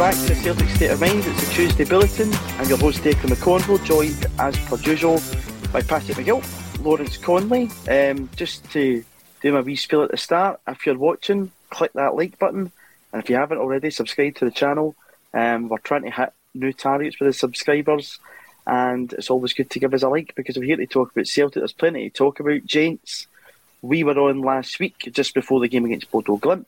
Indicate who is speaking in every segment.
Speaker 1: Back to Celtic State of Mind. It's a Tuesday bulletin. I'm your host, Declan McConville, joined as per usual by Patrick McGilp, Lawrence Connolly. Um, just to do my wee spiel at the start, if you're watching, click that like button. And if you haven't already, subscribe to the channel. Um, we're trying to hit new targets for the subscribers. And it's always good to give us a like because we're here to talk about Celtic. There's plenty to talk about. Gents, we were on last week just before the game against Bodo Glimt.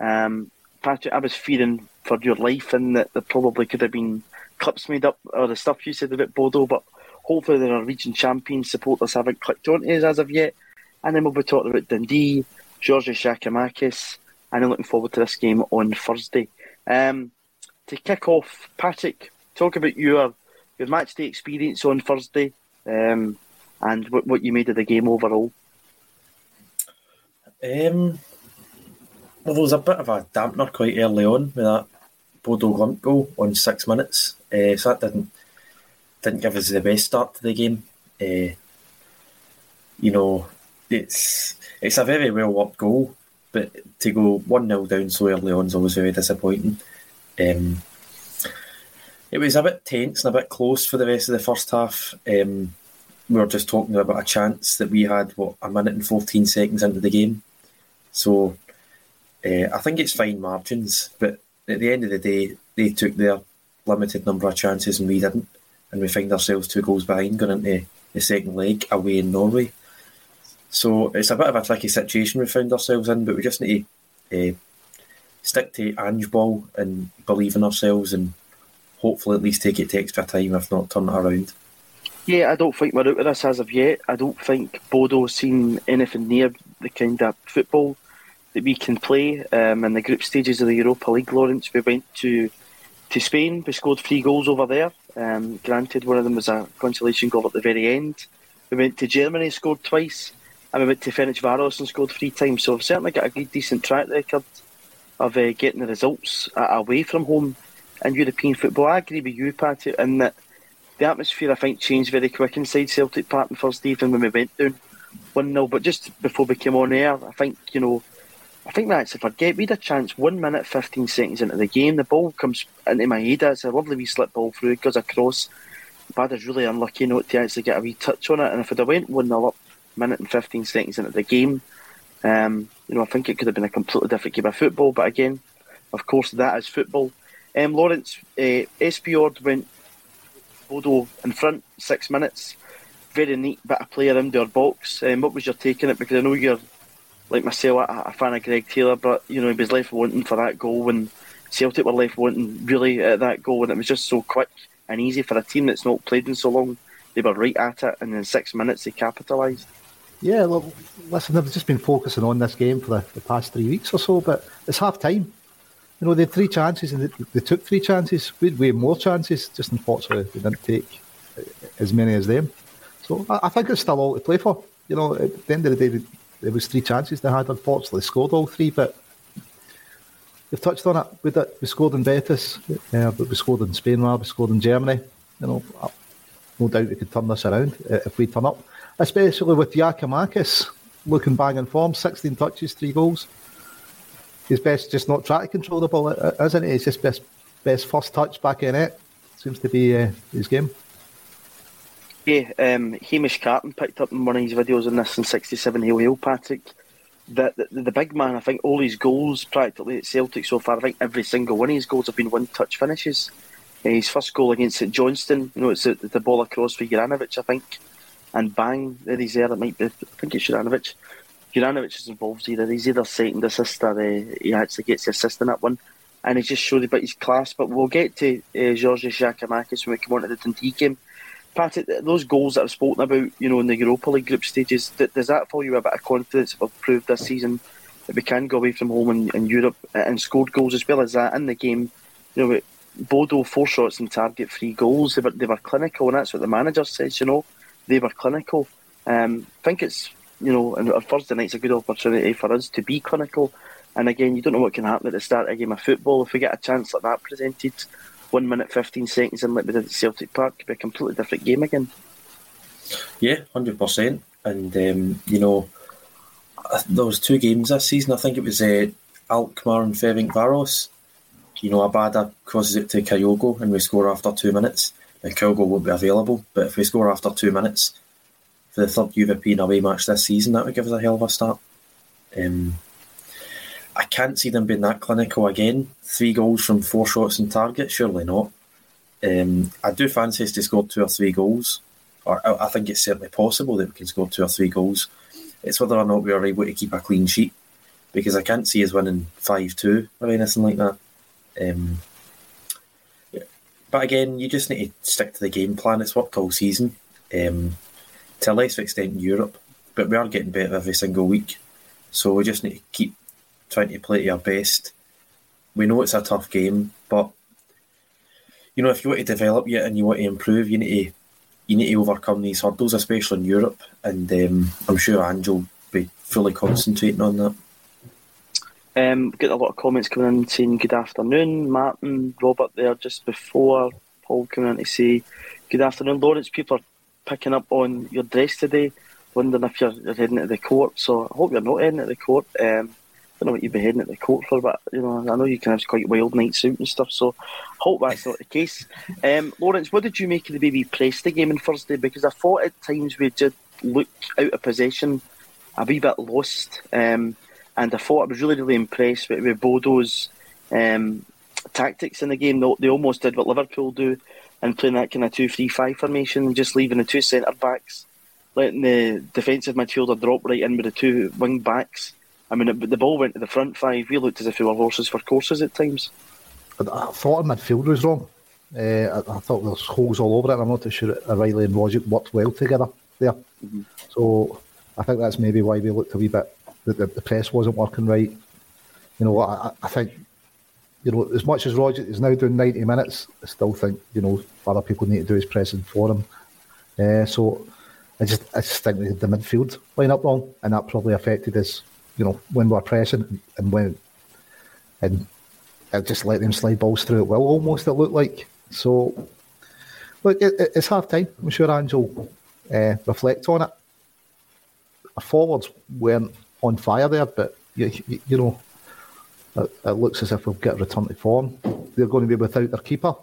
Speaker 1: Um, Patrick, I was fearing for your life and that there probably could have been clips made up or the stuff you said about Bodo, but hopefully the Norwegian champions supporters haven't clicked on us as of yet. And then we'll be talking about Dundee, Giorgos Giakoumakis, and I'm looking forward to this game on Thursday. Um, to kick off, Patrick, talk about your your match day experience on Thursday um, and what, what you made of the game overall.
Speaker 2: Um, well, there was a bit of a dampener quite early on with that Bodo Glimt goal on six minutes, uh, so that didn't didn't give us the best start to the game. Uh, you know, it's it's a very well worked goal, but to go one 0 down so early on is always very disappointing. Um, it was a bit tense and a bit close for the rest of the first half. Um, we were just talking about a chance that we had what a minute and fourteen seconds into the game, so uh, I think it's fine margins, but at the end of the day, they took their limited number of chances and we didn't, and we find ourselves two goals behind going into the second leg away in Norway. So it's a bit of a tricky situation we found ourselves in, but we just need to uh, stick to Ange ball and believe in ourselves, and hopefully at least take it to extra time, if not turn it around.
Speaker 1: Yeah, I don't think we're out of this as of yet. I don't think Bodo's seen anything near the kind of football that we can play um, in the group stages of the Europa League. Lawrence, we went to to Spain. We scored three goals over there. Um, granted, one of them was a consolation goal at the very end. We went to Germany, scored twice, and we went to Ferencvaros and scored three times. So we've certainly got a good, decent track record of uh, getting the results away from home in European football. I agree with you, Pat, in that the atmosphere I think changed very quick inside Celtic Park on first evening when we went down one 0 But just before we came on air, I think you know I think we actually forget we had a chance one minute fifteen seconds into the game. The ball comes into my head. It's a lovely wee slip ball through, goes across. Bad is really unlucky not to actually get a wee touch on it. And if it had went one 0 up, minute and fifteen seconds into the game, um, you know, I think it could have been a completely different game of football. But again, of course, that is football. Um, Lawrence uh, Espejord went Bodo in front six minutes. Very neat bit of player into our box. Um, what was your take on it? Because I know you're like myself, a, a fan of Greg Taylor, but you know he was left wanting for that goal when Celtic were left wanting really at that goal, and it was just so quick and easy for a team that's not played in so long. They were right at it, and in six minutes they capitalised.
Speaker 3: Yeah, look, listen, they've just been focusing on this game for the, the past three weeks or so, but it's half time. You know, they had three chances and they, they took three chances. We had way more chances, just unfortunately they didn't take as many as them. So I, I think it's still all to play for. You know, at the end of the day, there was three chances they had. Unfortunately, scored all three, but you've touched on it. We, did, we scored in Betis, yeah, but we scored in Spain, we scored in Germany. You know, no doubt we could turn this around uh, if we turn up especially with Giakoumakis looking bang in form, 16 touches, three goals. He's best just not try to control the ball, uh, isn't he? He's just best best first touch back in it. Seems to be uh, his game.
Speaker 1: Yeah, um, Hamish Carton picked up in one of his videos on this in 67 Hail Hail, Patrick. The, the, the big man, I think all his goals practically at Celtic so far, I think every single one of his goals have been one touch finishes. Uh, his first goal against St Johnstone, you know, it's the, the ball across for Juranovic, I think and bang, there he's there. It might be, I think it's Juranovic. Juranovic is involved either. He's either second assist or uh, he actually gets the assist in that one. And he's just showed a bit his class. But we'll get to uh, Georgios Giakoumakis when we come on to the Dundee game. Pat, those goals that I've spoken about, you know, in the Europa League group stages, does that fill you a bit of confidence we've proved this season that we can go away from home in, in Europe and scored goals as well as that in the game? You know, Bodo, four shots and target, three goals. They were, they were clinical, and that's what the manager says, you know they were clinical. Um, I think it's you know, and our Thursday night's a good opportunity for us to be clinical. And again, you don't know what can happen at the start of a game of football. If we get a chance like that presented, one minute fifteen seconds in like we did at Celtic Park, could be a completely different game again.
Speaker 2: Yeah, hundred percent. And um, you know, there was two games this season. I think it was uh, Alkmaar and Ferencváros. You know, Abada crosses it to Kyogo and we score after two minutes and Kyogo won't be available. But if we score after two minutes for the third European away match this season, that would give us a hell of a start. Um, I can't see them being that clinical again. Three goals from four shots on target, surely not. Um, I do fancy us to score two or three goals, or I think it's certainly possible that we can score two or three goals. It's whether or not we are able to keep a clean sheet, because I can't see us winning five two or anything like that. Um, but again, you just need to stick to the game plan. It's worked all season, um, to a lesser extent in Europe, but we are getting better every single week. So we just need to keep trying to play to our best. We know it's a tough game, but you know if you want to develop yet and you want to improve, you need to you need to overcome these hurdles, especially in Europe. And um, I'm sure Ange'll will be fully concentrating on that.
Speaker 1: Um, got a lot of comments coming in saying good afternoon, Martin, Robert there just before. Paul coming in to say good afternoon, Lawrence. People are picking up on your dress today, wondering if you're, you're heading to the court. So I hope you're not heading to the court. Um, I don't know what you'd be heading to the court for, but you know I know you can have quite wild nights out and stuff. So hope that's not the case. Um, Lawrence, what did you make of the baby BB Preston game on Thursday? Because I thought at times we did look out of possession, a wee bit lost. Um, and I thought I was really, really impressed with, with Bodo's um, tactics in the game. They, they, almost did what Liverpool do and playing that kind of 2 3 5 formation, just leaving the two centre backs, letting the defensive midfielder drop right in with the two wing backs. I mean, it, the ball went to the front five. We looked as if we were horses for courses at times.
Speaker 3: I thought our midfield was wrong. Uh, I, I, thought there was holes all over it. I'm not too sure Riley and Rogic worked well together there. Mm-hmm. So I think that's maybe why we looked a wee bit that the, the, press wasn't working right. You know, I, I think, you know, as much as Rogic is now doing 90 minutes, I still think, you know, other people need to do his pressing for him. Uh, so I just I just think the midfield line up wrong, and that probably affected us, you know, when we're pressing and when, and I just let them slide balls through it well, almost it looked like. So, look, it, it, it's half time. I'm sure Ange'll uh, reflect on it. Our forwards weren't on fire there, but you, you, you know, it, it, looks as if we'll get a return to form. They're going to be without their keeper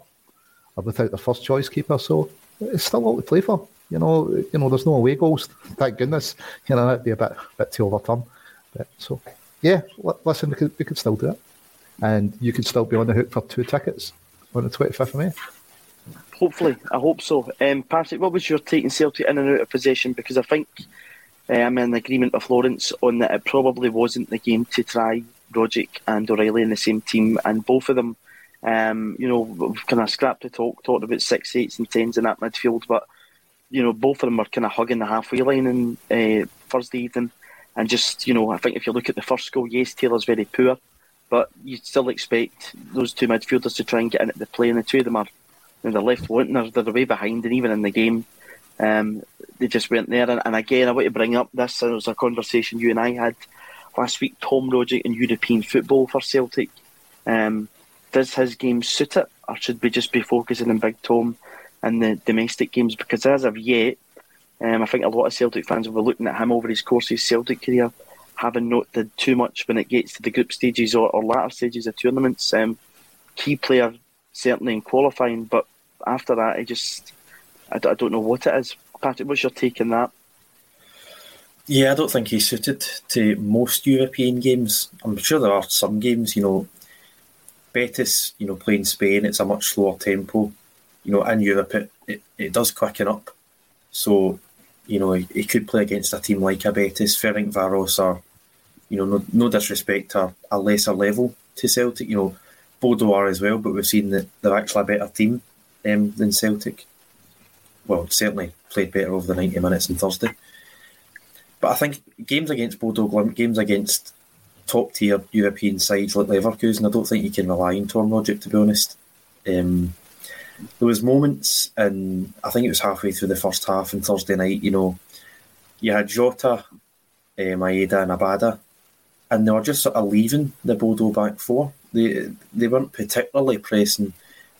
Speaker 3: or without their first choice keeper, so it's still all to play for. You know, you know, there's no away goals. Thank goodness. You know, that'd be a bit, bit to overturn. But so, yeah, listen, we could, we could still do it, and you could still be on the hook for two tickets on the 25th of May.
Speaker 1: Hopefully, I hope so. Um, Patrick, what was your take in Celtic in and out of possession? Because I think uh, I'm in agreement with Lawrence on that it probably wasn't the game to try Rogic and O'Riley in the same team, and both of them, um, you know, kind of scrapped the talk, talked about six, eights, and tens in that midfield, but you know, both of them were kind of hugging the halfway line on uh, Thursday evening, and just you know, I think if you look at the first goal, yes, Taylor's very poor, but you'd still expect those two midfielders to try and get in at the play, and the two of them are, you know, they're left wanting, they're, they're way behind, and even in the game. Um, they just weren't there. And, and, again, I want to bring up this. and It was a conversation you and I had last week. Tom Rogic in European football for Celtic. Um, does his game suit it, or should we just be focusing on Big Tom and the domestic games? Because as of yet, um, I think a lot of Celtic fans will be looking at him over his course of his Celtic career, having not did too much when it gets to the group stages or, or latter stages of tournaments. Um, key player certainly in qualifying, but after that, I just I, I don't know what it is. Patrick, what's your take on that?
Speaker 2: Yeah, I don't think he's suited to most European games. I'm sure there are some games, you know, Betis, you know, playing Spain, it's a much slower tempo. You know, in Europe, it, it, it does quicken up. So, you know, he, he, could play against a team like a Betis, Ferencváros, or, you know, no, no disrespect, a lesser level to Celtic. You know, Bodo are as well, but we've seen that they're actually a better team um, than Celtic well, certainly played better over the 90 minutes on Thursday. But I think games against Bodo Glimt, games against top tier European sides like Leverkusen, I don't think you can rely on Tom Rogic, to be honest. Um, there was moments, and I think it was halfway through the first half on Thursday night, you know, you had Jota, uh, Maeda and Abada, and they were just sort of leaving the Bodo back four. They, they weren't particularly pressing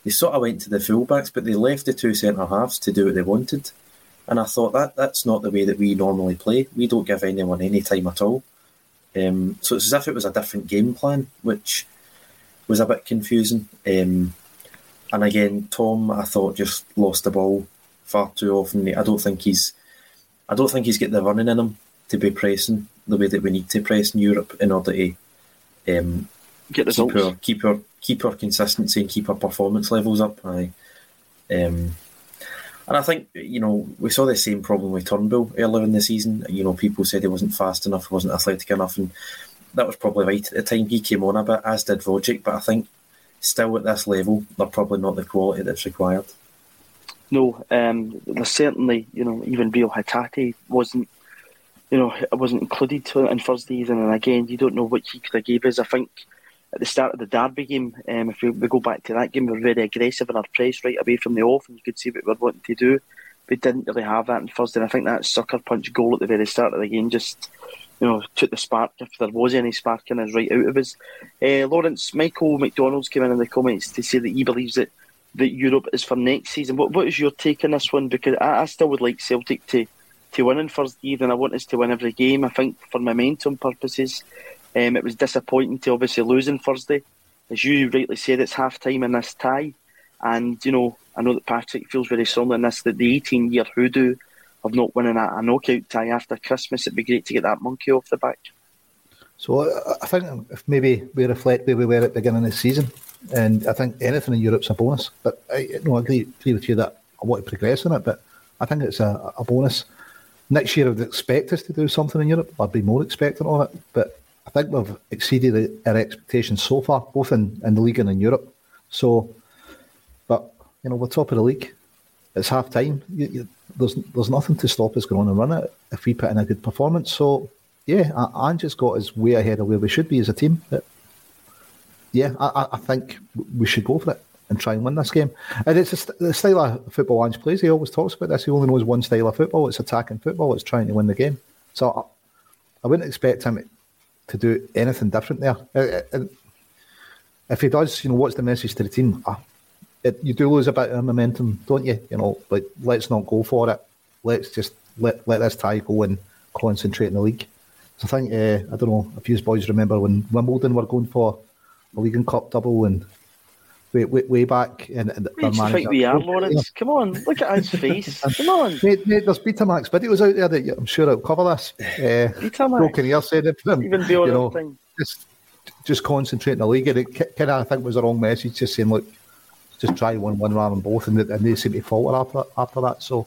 Speaker 2: they sort of went to the fullbacks, but they left the two centre halves to do what they wanted. And I thought that that's not the way that we normally play. We don't give anyone any time at all. Um, so it's as if it was a different game plan, which was a bit confusing. Um, and again, Tom, I thought just lost the ball far too often. I don't think he's, I don't think he's got the running in him to be pressing the way that we need to press in Europe in order to um,
Speaker 1: get results.
Speaker 2: Keep our, keep our keep our consistency and keep our performance levels up. I, um, and I think you know we saw the same problem with Turnbull earlier in the season. You know, people said he wasn't fast enough, wasn't athletic enough, and that was probably right at the time. He came on a bit, as did Rogic, but I think still at this level, they're probably not the quality that's required.
Speaker 1: No, um, certainly you know even Reo Hatate wasn't you know wasn't included to in Thursday evening, and again you don't know what he could have gave us. I think at the start of the Derby game, um, if we, we, go back to that game, we were very aggressive in our press right away from the off, and you could see what we were wanting to do. We didn't really have that in Thursday, and I think that sucker punch goal at the very start of the game just, you know, took the spark, if there was any spark in us, right out of us. Uh, Lawrence, Michael McDonald's came in in the comments to say that he believes that, that Europe is for next season. What What is your take on this one? Because I, I still would like Celtic to, to win in Thursday evening. I want us to win every game. I think for momentum purposes, um, it was disappointing to obviously lose on Thursday. As you rightly said, it's half time in this tie. And, you know, I know that Patrick feels very strongly in this that the 18 year hoodoo of not winning a, a, knockout tie after Christmas, it'd be great to get that monkey off the back.
Speaker 3: So I think if maybe we reflect where we were at the beginning of the season, and I think anything in Europe's a bonus. But I, no, I agree, agree with you that I want to progress on it, but I think it's a, a bonus. Next year, I'd expect us to do something in Europe. I'd be more expectant on it, but I think we've exceeded our expectations so far, both in, in the league and in Europe. So, but you know, we're top of the league. It's half time. You, you, there's there's nothing to stop us going and run it if we put in a good performance. So, yeah, Ange's got us way ahead of where we should be as a team. But yeah, I, I think we should go for it and try and win this game. And it's st- the style of football Ange plays. He always talks about this. He only knows one style of football. It's attacking football. It's trying to win the game. So I, I wouldn't expect him to do anything different there. Uh, uh, if he does, you know, what's the message to the team? It, you do lose a bit of momentum, don't you? You know, but let's not go for it. Let's just let let this tie go and concentrate in the league. So I think uh, I don't know if you boys remember when Wimbledon were going for a League and Cup double and way, way, way back. And, and
Speaker 1: their manager, think we are, Lawrence. Come on, look at his face. Come on. Mate,
Speaker 3: mate, there's Betamax videos out there that I'm sure it'll cover this. Uh,
Speaker 1: Betamax.
Speaker 3: Joe Kinnear said it.
Speaker 1: Even the you know, thing.
Speaker 3: Just, just concentrate in the league. And it kind of, I think, was the wrong message, just saying, look, just try one, one rather than both. And, and they seem to falter after, after that. So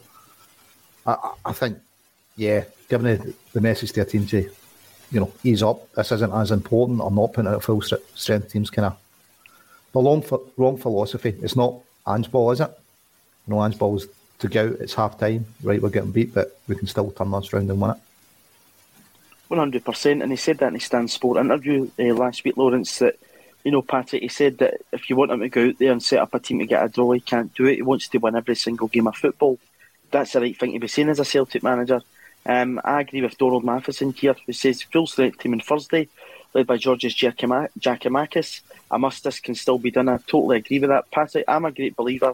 Speaker 3: I, I think, yeah, giving the, the message to a team to, you know, ease up. This isn't as important. I'm not putting out full strength teams. Kind of the wrong wrong philosophy. It's not Ange ball, is it? No, Ange ball's to go. It's half time. Right, we're getting beat, but we can still turn this round and win it.
Speaker 1: One hundred percent, and he said that in his Stan Sport interview uh, last week, Lawrence. That you know, Patrick, he said that if you want him to go out there and set up a team to get a draw, he can't do it. He wants to win every single game of football. That's the right thing to be saying as a Celtic manager. Um, I agree with Donald Matheson here, who says full strength team on Thursday, led by Georgios Giakoumakis. A must this can still be done. I totally agree with that, Patrick. I'm a great believer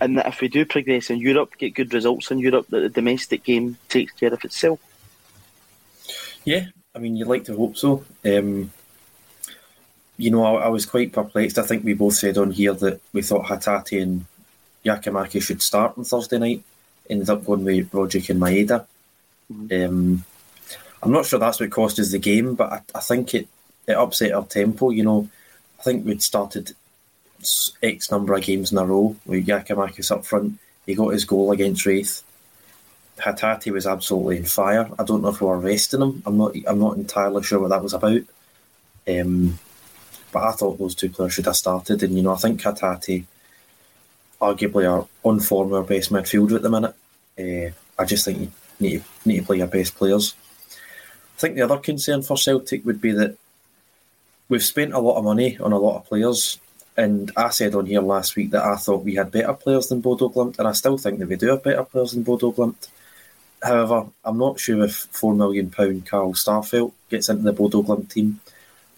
Speaker 1: in that if we do progress in Europe, get good results in Europe, that the domestic game takes care of itself.
Speaker 2: Yeah, I mean, you'd like to hope so. Um, you know, I, I, was quite perplexed. I think we both said on here that we thought Hatate and Giakoumakis should start on Thursday night. Ended up going with Rogic and Maeda. Mm-hmm. Um, I'm not sure that's what cost us the game, but I, I, think it, it upset our tempo. You know, I think we'd started X number of games in a row with Giakoumakis up front. He got his goal against Raith. Hatate was absolutely in fire. I don't know if we were resting him. I'm not. I'm not entirely sure what that was about. Um, but I thought those two players should have started. And you know, I think Hatate arguably, are on form our best midfielder at the minute. Uh, I just think you need to, need to play your best players. I think the other concern for Celtic would be that we've spent a lot of money on a lot of players. And I said on here last week that I thought we had better players than Bodo Glimt, and I still think that we do have better players than Bodo Glimt. However, I'm not sure if £4 million Carl Starfelt gets into the Bodo Glimt team.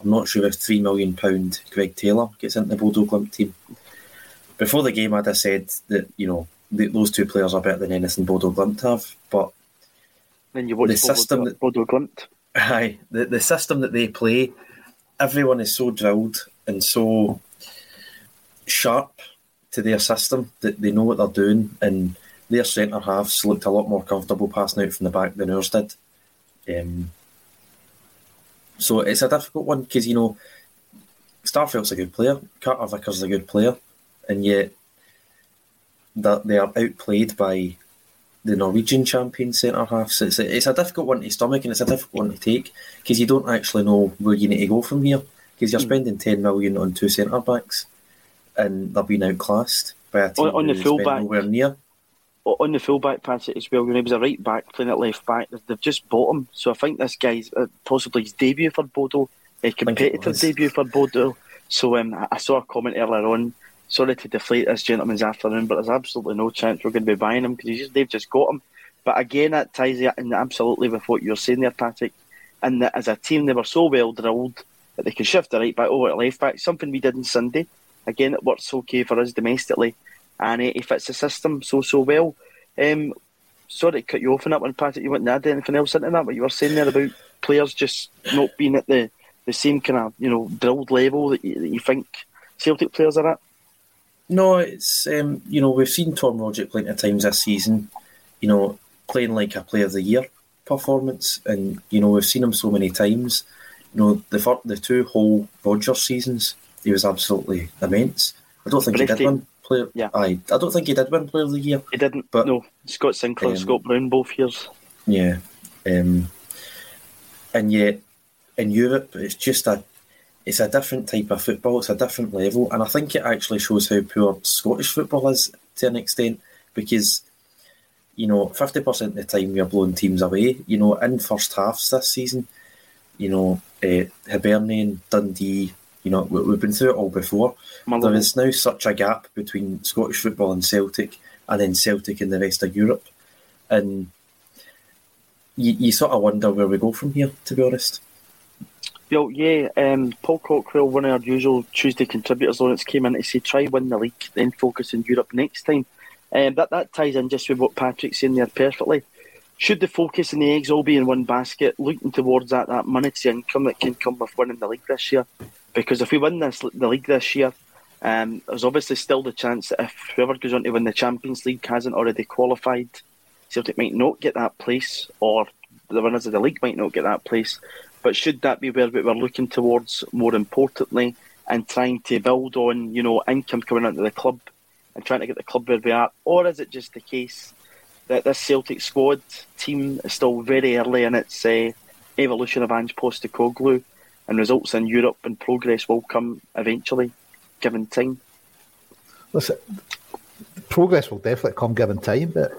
Speaker 2: I'm not sure if three million pound Greg Taylor gets into the Bodo Glimt team. Before the game, I'd have said that you know those two players are better than anything Bodo Glimt have, but
Speaker 1: then you watch the system that Bodo Glimt.
Speaker 2: Aye, the the system that they play, everyone is so drilled and so sharp to their system that they know what they're doing, and their centre halves looked a lot more comfortable passing out from the back than ours did. Um, so it's a difficult one because you know Starfelt's a good player, Carter Vickers is a good player, and yet that they are outplayed by the Norwegian champion centre half. So it's a, it's a difficult one to stomach and it's a difficult one to take because you don't actually know where you need to go from here because you're mm. spending ten million on two centre backs and they're being outclassed by a team on, on the full back nowhere near
Speaker 1: on the fullback patch as well, when he was a right back playing at left back, they've just bought him. So I think this guy's uh, possibly his debut for Bodo, a competitive debut for Bodo. So um, I saw a comment earlier on. Sorry to deflate this gentleman's afternoon, but there's absolutely no chance we're going to be buying him because they've just got him. But again, that ties in absolutely with what you're saying there, Patrick. And that as a team, they were so well drilled that they could shift the right back over to left back, something we did on Sunday. Again, it works okay for us domestically and he fits the system so so well. Um, sorry to cut you off on that one, Patrick. You wouldn't add anything else into that, but you were saying there about players just not being at the, the same kind of you know drilled level that you, that you think Celtic players are at.
Speaker 2: No, it's um, you know we've seen Tom Rogic plenty of times this season. You know, playing like a Player of the Year performance, and you know we've seen him so many times. You know, the the two whole Rodgers seasons, he was absolutely immense. I don't think he did one player. Yeah, I I don't think he did win Player of the Year.
Speaker 1: He didn't. But no, Scott Sinclair, um, Scott Brown, both years.
Speaker 2: Yeah, um, and yet in Europe, it's just a it's a different type of football. It's a different level, and I think it actually shows how poor Scottish football is to an extent because. You know, fifty percent of the time you're blowing teams away. You know, in first halves this season, you know, uh, Hibernian, Dundee, you know, we've been through it all before. There is now such a gap between Scottish football and Celtic, and then Celtic and the rest of Europe, and you, you sort of wonder where we go from here. To be honest.
Speaker 1: Well, yeah, um, Paul Cockrell, one of our usual Tuesday contributors on it, came in to say try win the league, then focus in Europe next time. Um, that that ties in just with what Patrick's saying there perfectly. Should the focus and the eggs all be in one basket, looking towards that, that monetary income that can come with winning the league this year? Because if we win this the league this year, um, there's obviously still the chance that if whoever goes on to win the Champions League hasn't already qualified, Celtic might not get that place, or the winners of the league might not get that place. But should that be where we're looking towards more importantly and trying to build on, you know, income coming into the club and trying to get the club where we are? Or is it just the case that this Celtic squad team is still very early in its uh, evolution of Ange Postecoglou, and results in Europe and progress will come eventually, given time.
Speaker 3: Listen, progress will definitely come given time, but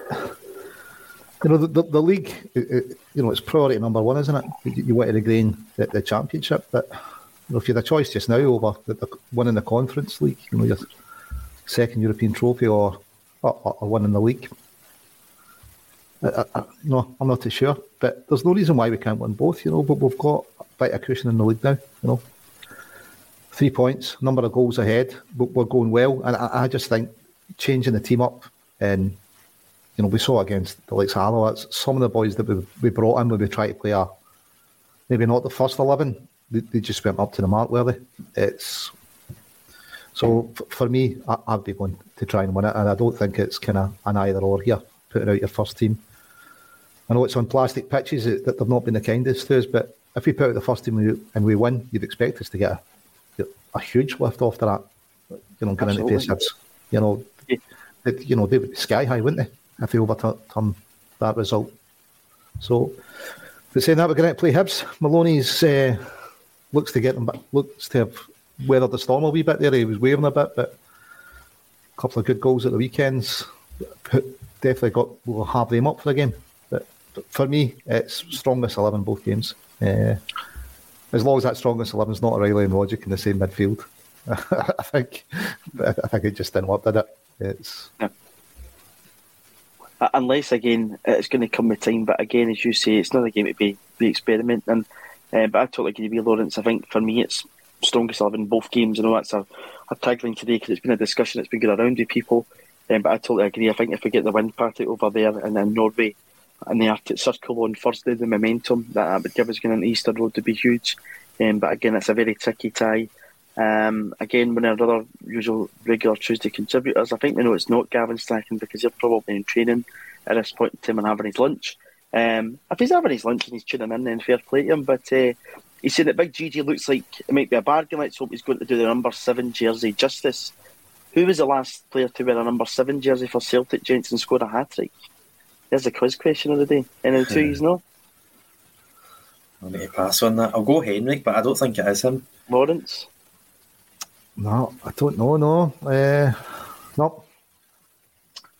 Speaker 3: you know the, the, the league, it, it, you know, it's priority number one, isn't it? You, you want to regain the, the championship, but you know, if you had a choice just now over the, the winning the conference league, you know, your second European trophy or or, or winning the league. I, I, no, I'm not too sure, but there's no reason why we can't win both, you know. But we've got bit of cushion in the league now, you know. Three points, number of goals ahead, but we're going well, and I, I just think changing the team up and you know, we saw against the likes of Alouettes, some of the boys that we, we brought in when we tried to play a maybe not the first 11, they, they just went up to the mark, were they? It's so for me, I, I'd be going to try and win it, and I don't think it's kind of an either or here, putting out your first team. I know it's on plastic pitches that they've not been the kindest to us, but if we put out the first team and we win, you'd expect us to get a, a huge lift after that. You know, getting into face You know, yeah. they, you know they would be sky high, wouldn't they? if they overturn that result. So, but saying that, we're going to play Hibs. Maloney's uh, looks to get them, looks to have weathered the storm a wee bit there. He was wavering a bit, but a couple of good goals at the weekends. Definitely got will have them up for the game. But, but for me, it's strongest eleven both games. Uh, as long as that strongest eleven is not a Riley and Rogic in the same midfield, I think I think it just didn't work, did it? It's.
Speaker 1: Yeah unless again it's going to come with time. But again, as you say, it's not a game to be be experimenting. Uh, but I totally agree with Lawrence. I think for me, it's strongest eleven both games. I know that's a, a tagline today because it's been a discussion that's been going around with people. Um, but I totally agree. I think if we get the wind party over there and then Norway and the Arctic Circle on Thursday, the momentum that, that would give us going into Easter Road to be huge. Um, but again, it's a very tricky tie. Um, again, when our other usual regular Tuesday contributors, I think we know it's not Gavin Strachan because he's probably in training at this point in time and having his lunch. Um, if he's having his lunch and he's tuning in, then fair play to him. But uh, he said that Big Gigi looks like it might be a bargain. Let's hope he's going to do the number seven jersey justice. Who was the last player to wear a number seven jersey for Celtic, Jensen scored a hat trick? There's the quiz question of the day. Any of the two you know?
Speaker 2: I'll need to pass on that. I'll go Henrik, but I don't think it is him.
Speaker 1: Lawrence?
Speaker 3: No, I don't know. No, uh, no.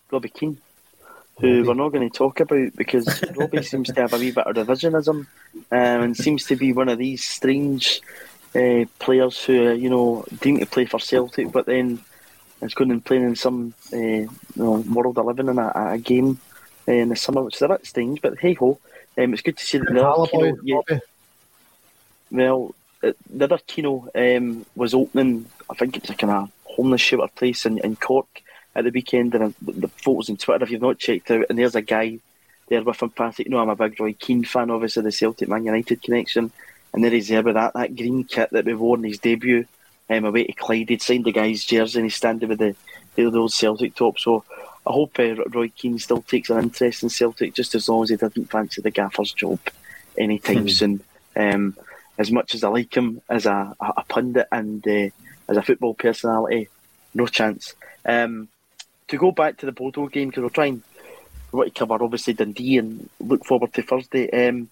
Speaker 1: Robbie Keane, who Robbie. we're not going to talk about because Robbie seems to have a wee bit of revisionism um, and seems to be one of these strange uh, players who, you know, deemed to play for Celtic, but then is going and playing in some uh, you know, World 11 in a, a game uh, in the summer, which is a bit strange. But hey ho, um, it's good to see that.
Speaker 3: Halliboy, yeah,
Speaker 1: well, the other Keano um, was opening, I think it was a kind of homeless shelter place in, in Cork at the weekend, and the photos on Twitter, if you've not checked out, and there's a guy there with him, Patrick. You know, I'm a big Roy Keane fan, obviously, the Celtic Man United connection, and there he's there with that, that green kit that we wore in his debut um, away to Clyde. He'd signed the guy's jersey and he's standing with the, the old Celtic top, so I hope uh, Roy Keane still takes an interest in Celtic just as long as he doesn't fancy the gaffer's job anytime mm. soon. Um, as much as I like him as a, a pundit and uh, as a football personality, no chance. Um, to go back to the Bodo game, because we're trying we want to cover obviously Dundee and look forward to Thursday. Um,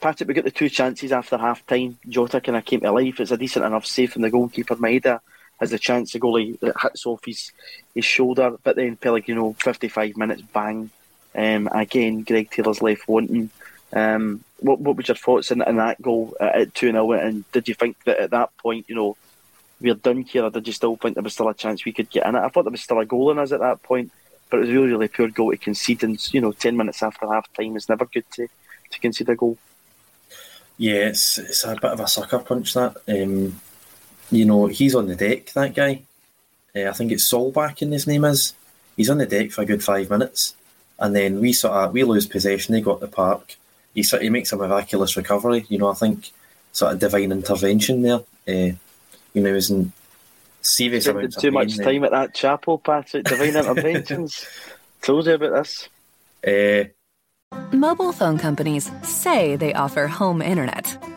Speaker 1: Patrick, we got the two chances after half time. Jota kind of came to life. It's a decent enough save from the goalkeeper. Maeda has a chance. The goalie that hits off his, his shoulder, but then Pellegrino, 55 minutes, bang. Um, again, Greg Taylor's left wanting. Um, what what was your thoughts in that goal at two 0 And did you think that at that point, you know, we're done here, or did you still think there was still a chance we could get in it? I thought there was still a goal in us at that point, but it was really really poor goal to concede. And you know, ten minutes after half time is never good to to concede a goal.
Speaker 2: Yeah, it's it's a bit of a sucker punch that. Um, you know, he's on the deck. That guy, uh, I think it's Solbakken his name is. He's on the deck for a good five minutes, and then we sort of we lose possession. They got the park he sort he makes a miraculous recovery. You know, I think sort of divine intervention there. Uh, you know, isn't serious
Speaker 1: amounts too much time there. at that chapel, Patrick. Divine interventions. Told you about this.
Speaker 2: Uh,
Speaker 4: Mobile phone companies say they offer home internet.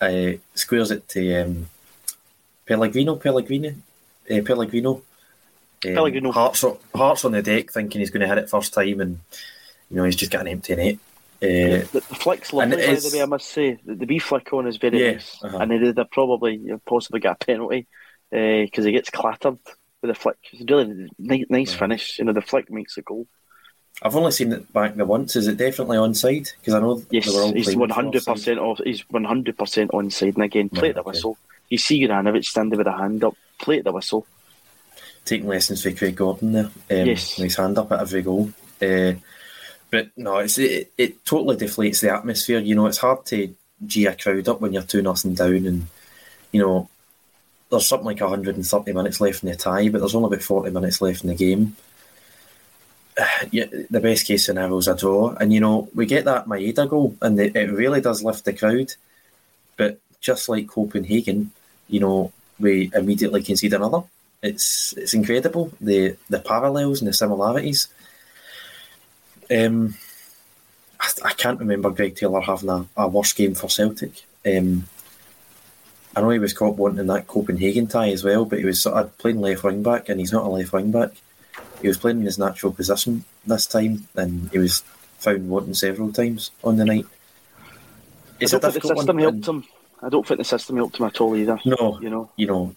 Speaker 2: uh, squares it to um, Pellegrino, Pellegrino, uh, Pellegrino. Um,
Speaker 1: Pellegrino.
Speaker 2: Hart's, Hart's on the deck, thinking he's going to hit it first time, and you know he's just got an empty net.
Speaker 1: Uh, the, the flick's lovely, by the way. I must say the, the B flick on is very yeah, nice, uh-huh. and they'd have probably possibly get a penalty because uh, he gets clattered with the flick. It's really nice, nice yeah. finish. You know, the flick makes the goal.
Speaker 2: I've only seen it back there once. Is it definitely onside? Because I know
Speaker 1: yes, he's one hundred percent off. He's one hundred percent onside. And again, play right, the whistle. Okay. You see Juranovic standing with a hand up. Play the whistle.
Speaker 2: Taking lessons from Craig Gordon there. Um, yes, his hand up at every goal. Uh, but no, it's it, it totally deflates the atmosphere. You know, it's hard to g a crowd up when you're two nothing down, and you know there's something like 130 minutes left in the tie, but there's only about 40 minutes left in the game yeah, the best case scenario is a draw. And, you know, we get that Maeda goal, and it really does lift the crowd. But just like Copenhagen, you know, we immediately concede another. It's it's incredible the the parallels and the similarities. Um, I, I can't remember Greg Taylor having a, a worse game for Celtic. Um, I know he was caught wanting that Copenhagen tie as well, but he was sort of playing left wing back, and he's not a left wing back he was playing in his natural position this time, and he was found wanting several times on the night.
Speaker 1: It's I don't think the system one, helped him. I don't think the system helped him at all either.
Speaker 2: No,
Speaker 1: you know,
Speaker 2: you know,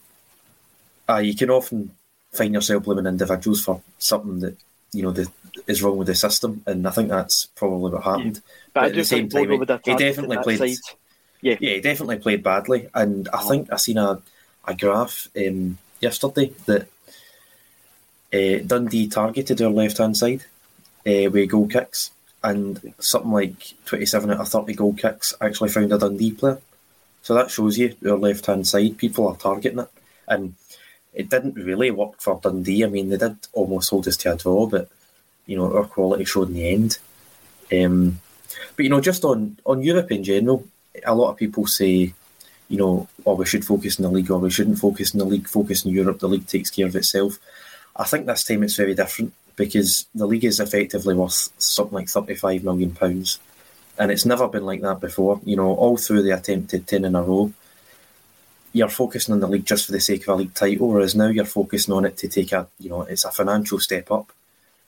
Speaker 2: uh, you can often find yourself blaming individuals for something that you know that is wrong with the system, and I think that's probably what happened. Yeah.
Speaker 1: But, but at the same time, he,
Speaker 2: he definitely played.
Speaker 1: Side. Yeah,
Speaker 2: yeah, he definitely played badly, and I uh-huh. think I seen a a graph um, yesterday that uh, Dundee targeted our left hand side uh, with goal kicks, and something like 27 out of 30 goal kicks actually found a Dundee player. So that shows you our left hand side, people are targeting it. And it didn't really work for Dundee. I mean, they did almost hold us to a draw, but you know, our quality showed in the end. Um, but you know, just on, on Europe in general, a lot of people say, you know, oh, we should focus in the league or we shouldn't focus in the league, focus in Europe, the league takes care of itself. I think this time it's very different because the league is effectively worth something like thirty-five million pounds, and it's never been like that before. You know, all through the attempted ten in a row, you're focusing on the league just for the sake of a league title, whereas now you're focusing on it to take a, you know, it's a financial step up.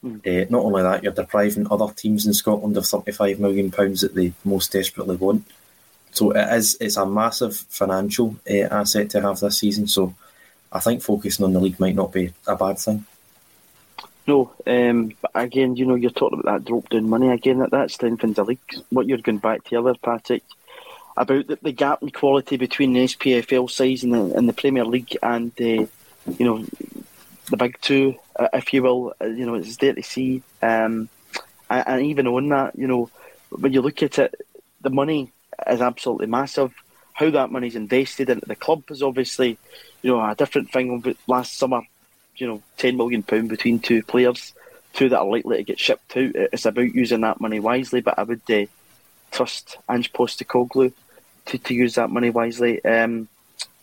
Speaker 2: Mm. Uh, not only that, you're depriving other teams in Scotland of thirty-five million pounds that they most desperately want. So it is, it's a massive financial uh, asset to have this season. So I think focusing on the league might not be a bad thing.
Speaker 1: No, um, but again, you know, you're talking about that drop down money again. That that strengthens the league. What you're going back to earlier, Patrick, about the, the gap in quality between the SPFL size and the, and the Premier League and the, you know, the big two, uh, if you will. Uh, you know, it's there to see. Um, and, and even on that, you know, when you look at it, the money is absolutely massive. How that money's invested into the club is obviously you know, a different thing last summer, you know, ten million pound between two players, two that are likely to get shipped out. It's about using that money wisely, but I would uh, trust Ange Postecoglou to, to use that money wisely. Um,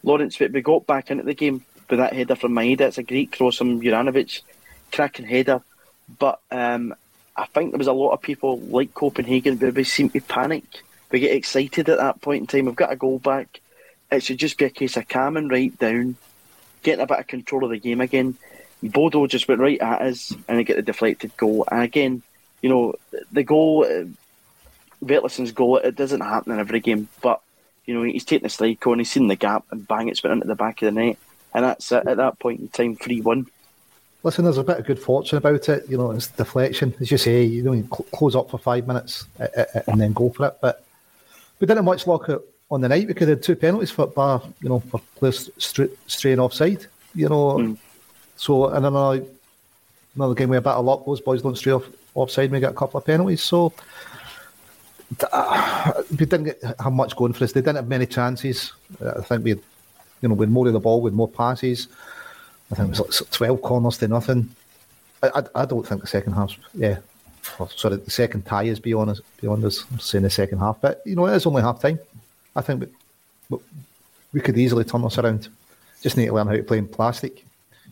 Speaker 1: Lawrence, we got back into the game with that header from Maeda. It's a great cross from Juranovic, cracking header, but um, I think there was a lot of people like Copenhagen, but we seemed to panic. We get excited at that point in time. We've got a goal back it should just be a case of calming right down, getting a bit of control of the game again. Bodo just went right at us and they get the deflected goal. And again, you know, the goal, uh, goal, it doesn't happen in every game, but, you know, he's taking the strike on, he's seen the gap and bang, it's went into the back of the net. And that's it, at that point in time, 3 1.
Speaker 3: listen, there's a bit of good fortune about it. You know, it's deflection, as you say. You know, you cl- close up for five minutes uh, uh, and then go for it. But we didn't much lock luck on the night because they had two penalties for bar, you know, for players straying offside. You know, mm. so and another another game with a bit of luck, those boys don't stray off offside. We got a couple of penalties, so uh, we didn't have much going for us. They didn't have many chances. I think we, you know, with more of the ball, with more passes. I think it was like 12 corners to nothing. I, I, I don't think the second half, yeah, sorry, the second tie is beyond us, beyond us saying the second half. But, you know, it is only half time. I think we, we could easily turn this around. Just need to learn how to play in plastic.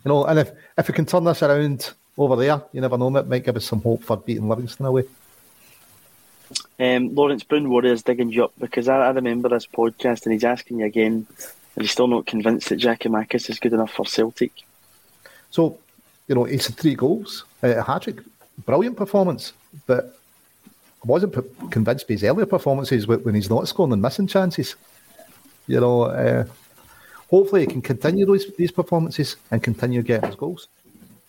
Speaker 3: You know, and if, if we can turn this around over there, you never know, it might give us some hope for beating Livingston away.
Speaker 1: Um, Lawrence Brown Warriors digging you up because I, I remember this podcast and he's asking you again, and he's still not convinced that Giakoumakis is good enough for Celtic.
Speaker 3: So, you know, he's had three goals, uh, a hat trick, brilliant performance. But I wasn't convinced by his earlier performances when he's not scoring and missing chances. You know, uh, hopefully he can continue those these performances and continue getting his goals.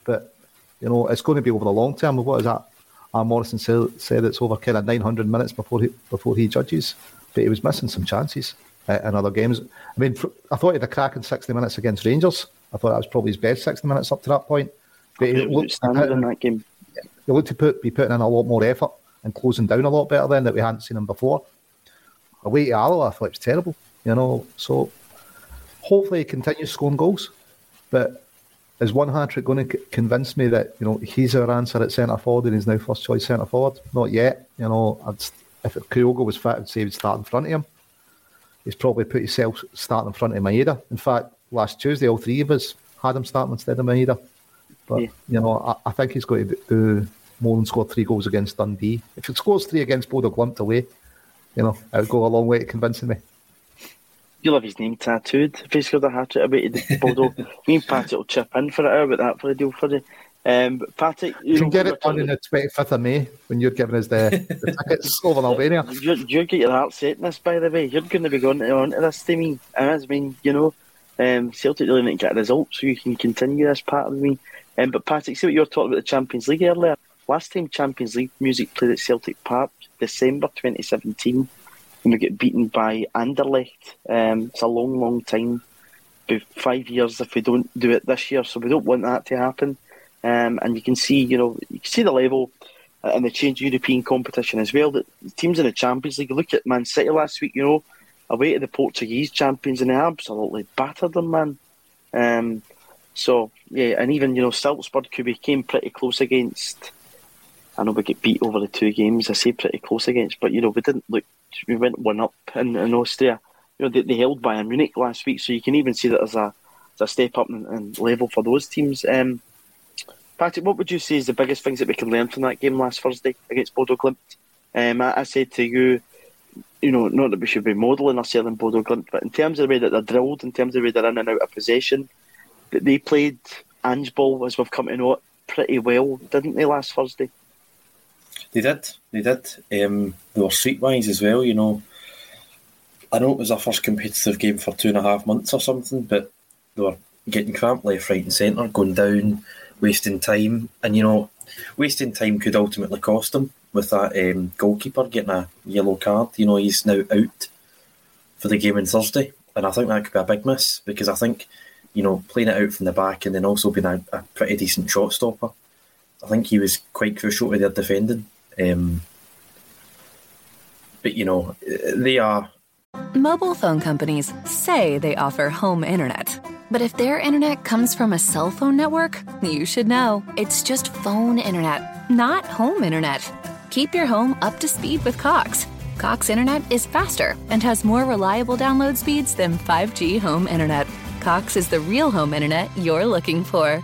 Speaker 3: But you know, it's going to be over the long term. What is that? Uh, Morrison said, said it's over kind of 900 minutes before he before he judges, but he was missing some chances uh, in other games. I mean, I thought he had a cracking 60 minutes against Rangers. I thought that was probably his best 60 minutes up to that point.
Speaker 1: But he looked standard in that game.
Speaker 3: He looked to put, be putting in a lot more effort and closing down a lot better than that we hadn't seen him before. Away to Alloa, I thought it was terrible. You know, so hopefully he continues scoring goals. But is one hat trick going to convince me that you know he's our answer at centre forward and he's now first choice centre forward? Not yet. You know, I'd, if Kyogo was fit, I'd say he'd start in front of him. He's probably put himself starting in front of Maeda. In fact, last Tuesday, all three of us had him starting instead of Maeda. But, yeah. you know, I, I, think he's going to do more than score three goals against Dundee. If he scores three against Bodo Glimt away, you know, it would go a long way to convincing me.
Speaker 1: You'll have his name tattooed if he scored a hat trick away to Bodo. Me and Patrick will chip in for it about that for a deal for you. Um, but Patrick,
Speaker 3: you, you can get it done on the 25th of May when you're giving us the, the tickets over in Albania.
Speaker 1: You're, you're getting your heart set in this, by the way. You're going to be going on to this to me. I mean, you know, um, Celtic really need to get a result so you can continue this part of me. Um, but Patrick, see what you were talking about the Champions League earlier. Last time Champions League music played at Celtic Park, December 2017, when we get beaten by Anderlecht. Um, it's a long, long time. Be five years if we don't do it this year, so we don't want that to happen. Um, and you can see, you know, you can see the level uh, and the change European competition as well. That teams in the Champions League. Look at Man City last week. You know, away to the Portuguese champions, and they absolutely battered them, man. Um, so yeah, and even you know, Salzburg, who we came pretty close against. I know we get beat over the two games. I say pretty close against, but you know, we didn't look. We went one up in, in Austria. You know, they, they held Bayern Munich last week, so you can even see that as a, a step up in level for those teams. Um, Patrick, what would you say is the biggest things that we can learn from that game last Thursday against Bodo Glimt? Um, I, I, said to you, you know, not that we should be modelling ourselves in Bodo Glimt, but in terms of the way that they're drilled, in terms of the way they're in and out of possession, that they played Ange ball, as we've come to know it, pretty well, didn't they, last Thursday?
Speaker 2: They did, they did. Um, they were streetwise as well, you know. I know it was our first competitive game for two and a half months or something, but they were getting cramped left, right, and centre, going down, wasting time. And, you know, wasting time could ultimately cost them with that um, goalkeeper getting a yellow card. You know, he's now out for the game on Thursday. And I think that could be a big miss because I think, you know, playing it out from the back and then also being a, a pretty decent shot stopper, I think he was quite crucial to their defending. Um, but, you know, they are.
Speaker 4: Mobile phone companies say they offer home internet. But if their internet comes from a cell phone network, you should know. It's just phone internet, not home internet. Keep your home up to speed with Cox. Cox internet is faster and has more reliable download speeds than 5G home internet. Cox is the real home internet you're looking for.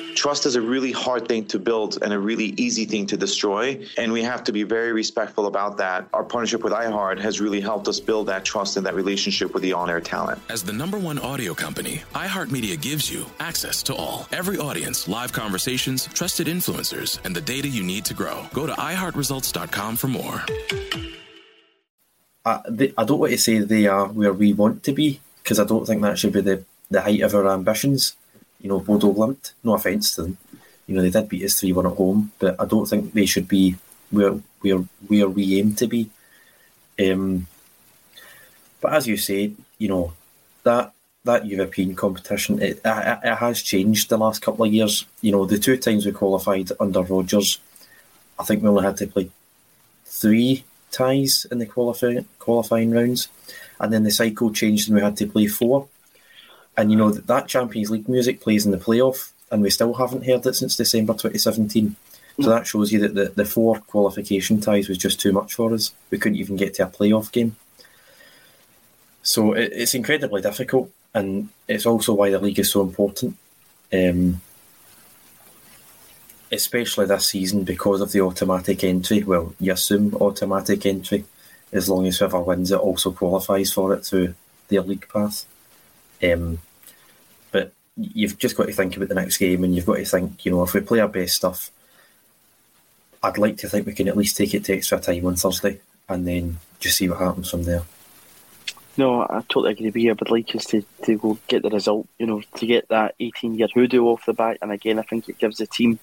Speaker 5: Trust is a really hard thing to build and a really easy thing to destroy. And we have to be very respectful about that. Our partnership with iHeart has really helped us build that trust and that relationship with the on air talent.
Speaker 6: As the number one audio company, iHeartMedia gives you access to all, every audience, live conversations, trusted influencers, and the data you need to grow. Go to iHeartResults.com for more.
Speaker 2: I, they, I don't want to say they are where we want to be because I don't think that should be the, the height of our ambitions. You know, Bodo Glimt, no offence to them, you know, they did beat us 3 1 at home, but I don't think they should be where, where, where we aim to be. Um, but as you say, you know, that that European competition, it, it, it has changed the last couple of years. You know, the two times we qualified under Rodgers, I think we only had to play three ties in the qualifying qualifying rounds, and then the cycle changed and we had to play four. And you know that, that Champions League music plays in the playoff, and we still haven't heard it since December 2017. So that shows you that the, the four qualification ties was just too much for us. We couldn't even get to a playoff game. So it, it's incredibly difficult, and it's also why the league is so important. Um, especially this season because of the automatic entry. Well, you assume automatic entry, as long as whoever wins it also qualifies for it through their league path. Um, you've just got to think about the next game, and you've got to think, you know, if we play our best stuff, I'd like to think we can at least take it to extra time on Thursday, and then just see what happens from there.
Speaker 1: No, I totally agree with you. I would like us to, to go get the result, you know, to get that 18 year hoodoo off the back. And again, I think it gives the team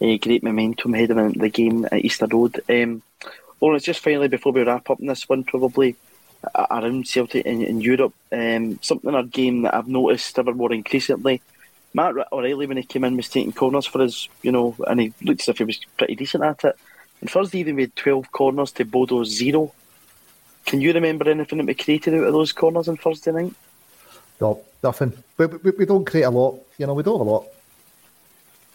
Speaker 1: a great momentum heading into the game at Easter Road. Um, it's just finally before we wrap up in this one, probably around Celtic in, in Europe, um, something our game that I've noticed ever more increasingly. Matt O'Riley, when he came in, was taking corners for us, you know, and he looked as if he was pretty decent at it. And Thursday even made 12 corners to Bodo's zero. Can you remember anything that we created out of those corners on Thursday night?
Speaker 3: No, nothing. We, we, we don't create a lot. You know, we don't have a lot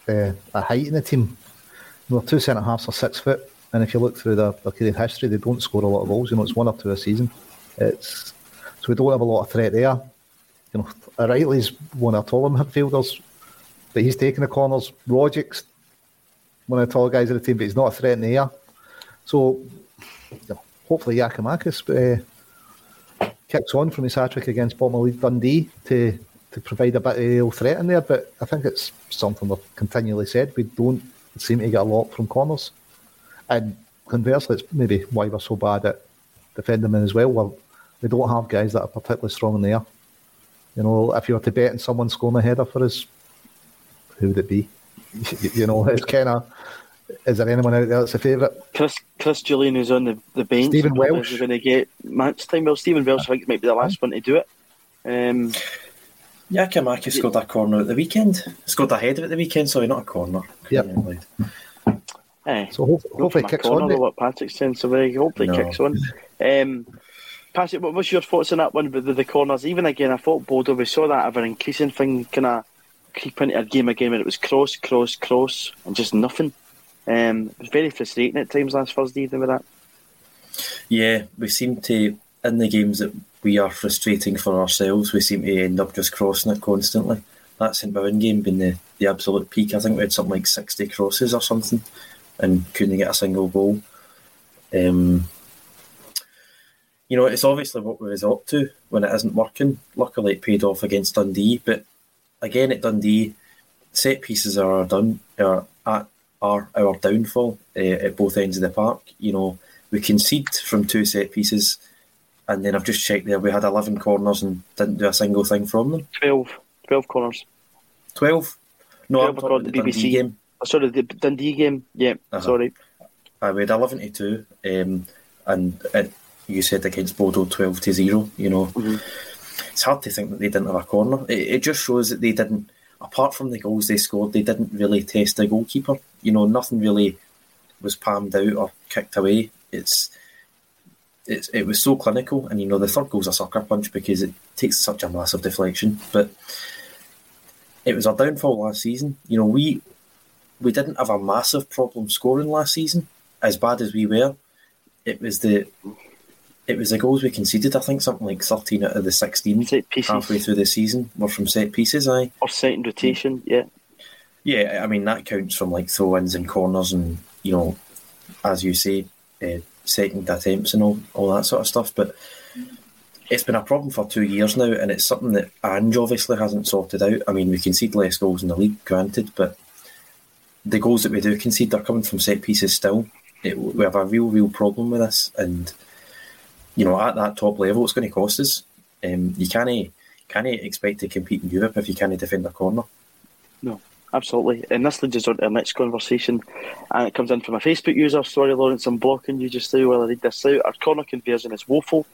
Speaker 3: uh, a height in the team. Know, two centre halves are six foot, and if you look through their, their career history, they don't score a lot of goals. You know, it's one or two a season. It's so we don't have a lot of threat there. You know, O'Riley's one of our taller midfielders, but he's taking the corners. Rogic's one of the tall guys in the team, but he's not a threat in the air. So, you know, hopefully Giakoumakis uh, kicks on from his hat trick against Bournemouth Dundee to to provide a bit of real threat in there. But I think it's something we've continually said. We don't seem to get a lot from corners. And conversely, it's maybe why we're so bad at defending them as well. Well, we don't have guys that are particularly strong in there. You know, if you were to bet on someone scoring a header for us, who would it be? you know, it's kind of. Is there anyone out there that's a favourite?
Speaker 1: Chris Chris Jullien, who's on the, the bench.
Speaker 3: Stephen Welsh.
Speaker 1: Is going to get match time. Well, Stephen Welsh, I think, might be the last one to do it. Um,
Speaker 2: Giakoumakis scored a corner at the weekend. Scored a header at the weekend, sorry, not a corner.
Speaker 3: Yeah.
Speaker 1: Eh,
Speaker 3: so hopefully, hopefully it kicks on.
Speaker 1: What Patrick's saying, so hopefully
Speaker 2: No.
Speaker 1: kicks on. Um, Patrick, what was your thoughts on that one with the, the corners? Even again, I thought Bodo, we saw that ever increasing thing kind of creep into our game again when it was cross, cross, cross, and just nothing. Um, it was very frustrating at times last Thursday evening with that.
Speaker 2: Yeah, we seem to, in the games that we are frustrating for ourselves, we seem to end up just crossing it constantly. That St Mirren game being the, the absolute peak. I think we had something like 60 crosses or something and couldn't get a single goal. Um, you know, it's obviously what we resort to when it isn't working. Luckily, it paid off against Dundee, but again at Dundee, set pieces are done are at are our downfall uh, at both ends of the park. You know, we concede from two set pieces, and then I've just checked there. We had eleven corners and didn't do a single thing from them.
Speaker 1: 12, 12 corners.
Speaker 2: Twelve. No,
Speaker 1: 12
Speaker 2: I'm talking the
Speaker 1: according to
Speaker 2: Dundee
Speaker 1: BBC.
Speaker 2: game.
Speaker 1: Oh, sorry, the Dundee game. Yeah,
Speaker 2: Uh-huh.
Speaker 1: sorry.
Speaker 2: Uh, we had eleven to two, um, and it, you said against Bodo twelve to zero. You know, mm-hmm. it's hard to think that they didn't have a corner. It, it just shows that they didn't. Apart from the goals they scored, they didn't really test the goalkeeper. You know, nothing really was palmed out or kicked away. It's it's it was so clinical, and you know the third goal's a sucker punch because it takes such a massive deflection. But it was our downfall last season. You know, we we didn't have a massive problem scoring last season, as bad as we were. It was the it was the goals we conceded. I think something like thirteen out of the sixteen
Speaker 1: Set
Speaker 2: halfway through the season were from set pieces. Aye,
Speaker 1: Offside and rotation, yeah.
Speaker 2: Yeah, I mean that counts from like throw-ins and corners, and you know, as you say, uh, second attempts and all, all that sort of stuff. But it's been a problem for two years now, and it's something that Ange obviously hasn't sorted out. I mean, we concede less goals in the league, granted, but the goals that we do concede are coming from set pieces still. It, we have a real, real problem with this, and you know, at that top level, it's going to cost us. Um, you can't can't expect to compete in Europe if you can't defend a corner.
Speaker 1: No, absolutely. And this leads us on to our next conversation, and it comes in from a Facebook user. Sorry, Lawrence, I'm blocking you just now while I read this out. Our corner conversion is woeful.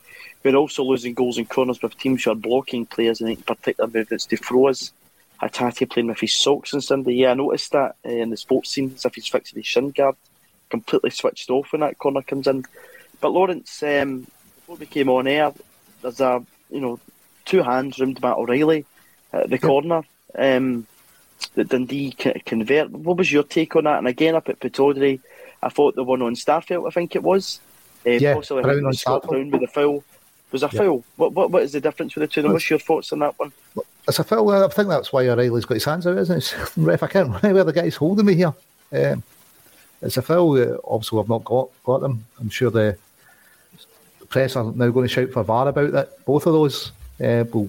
Speaker 1: We're also losing goals and corners with teams who are blocking players and making particular movements to throw us. Hatate playing with his socks on Sunday. Yeah, I noticed that uh, in the sports scene, as if he's fixing his shin guard. Completely switched off when that corner comes in. But Lawrence, um, before we came on air, there's a you know two hands round Matt O'Riley at the corner um, that Dundee can convert. What was your take on that? And again, up at Pittodrie, I thought the one on Starfelt, I think it was, uh,
Speaker 3: yeah, possibly Brown on
Speaker 1: Scott Brown with a foul was a yeah. foul. What, what what is the difference with the two? What's your thoughts on that one?
Speaker 3: It's a foul. I think that's why O'Riley's got his hands out, isn't it? Ref, I can't remember where the guy's holding me here. Um, it's a foul. Uh, obviously, I've not got got them. I'm sure the press are now going to shout for VAR about that. Both of those uh, will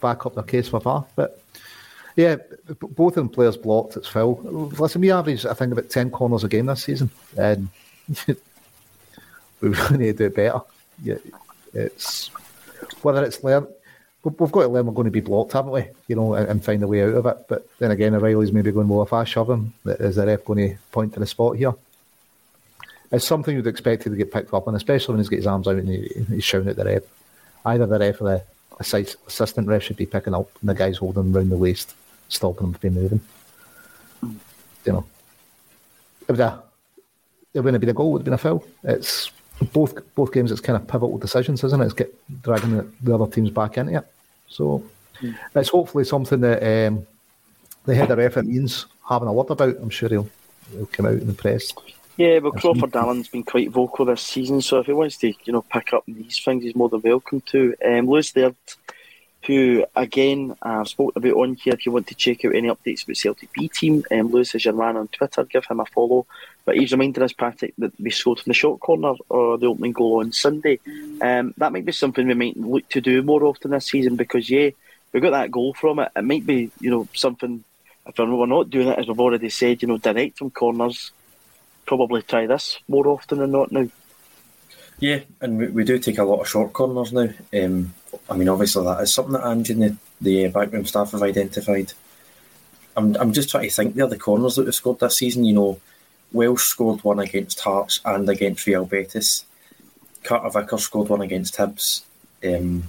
Speaker 3: back up their case for VAR. But yeah, both of them players blocked. It's foul. Listen, we average I think about ten corners a game this season, and we really need to do better. Yeah, it's whether it's learned. We've got to learn we're going to be blocked, haven't we? You know, and, find a way out of it. But then again, O'Riley's maybe going, well, if I shove him, is the ref going to point to the spot here? It's something you'd expect to get picked up on, especially when he's got his arms out and he, he's shouting at the ref. Either the ref or the assistant ref should be picking up, and the guy's holding him around the waist, stopping him from moving. You know, it would a, it wouldn't have been a goal, would have been a foul. It's both both games, it's kind of pivotal decisions, isn't it? It's get dragging the, the other teams back into it. So mm. it's hopefully something that um, the head of ref means having a word about. I'm sure he'll, he'll come out in the press.
Speaker 1: Yeah, well, Crawford Allan's been quite vocal this season, so if he wants to, you know, pick up these things, he's more than welcome to. Um, Lewis Laird, who again I've spoken about on here. If you want to check out any updates about Celtic B team, um, Lewis is your man on Twitter. Give him a follow. But he's reminded us, Patrick, that we scored from the short corner or the opening goal on Sunday. Um, that might be something we might look to do more often this season because, yeah, we got that goal from it. It might be, you know, something. If we're not doing it, as we've already said, you know, direct from corners, probably try this more often than not now.
Speaker 2: Yeah, and we, we do take a lot of short corners now. Um, I mean, obviously that is something that Ange and the, the backroom staff have identified. I'm, I'm just trying to think the corners that we've scored this season. You know, Welsh scored one against Hearts and against Real Betis. Carter Vickers scored one against Hibs. Um,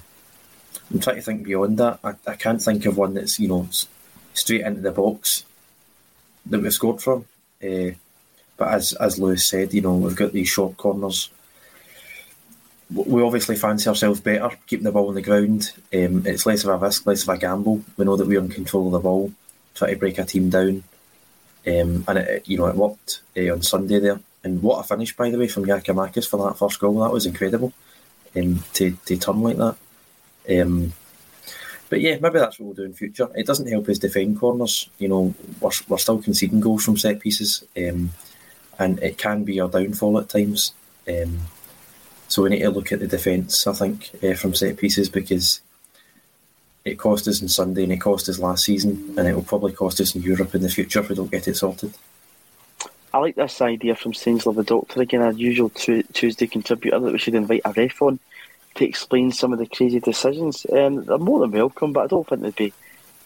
Speaker 2: I'm trying to think beyond that. I, I can't think of one that's you know straight into the box that we've scored from. Uh, but as as Lewis said, you know we've got these short corners. We obviously fancy ourselves better keeping the ball on the ground. Um, it's less of a risk, less of a gamble. We know that we're in control of the ball. Try to break a team down. Um, and it, you know it worked uh, on Sunday there. And what a finish, by the way, from Giakoumakis for that first goal. That was incredible um, to to turn like that. Um, but yeah, maybe that's what we'll do in future. It doesn't help us defend corners. You know, we're, we're still conceding goals from set pieces, um, and it can be our downfall at times. Um, so we need to look at the defence, I think, uh, from set pieces because it cost us in Sunday and it cost us last season, and it will probably cost us in Europe in the future if we don't get it sorted.
Speaker 1: I like this idea from Stainsler the Doctor again, our usual Tuesday contributor that we should invite a ref on to explain some of the crazy decisions. Um, they're more than welcome, but I don't think they'd be,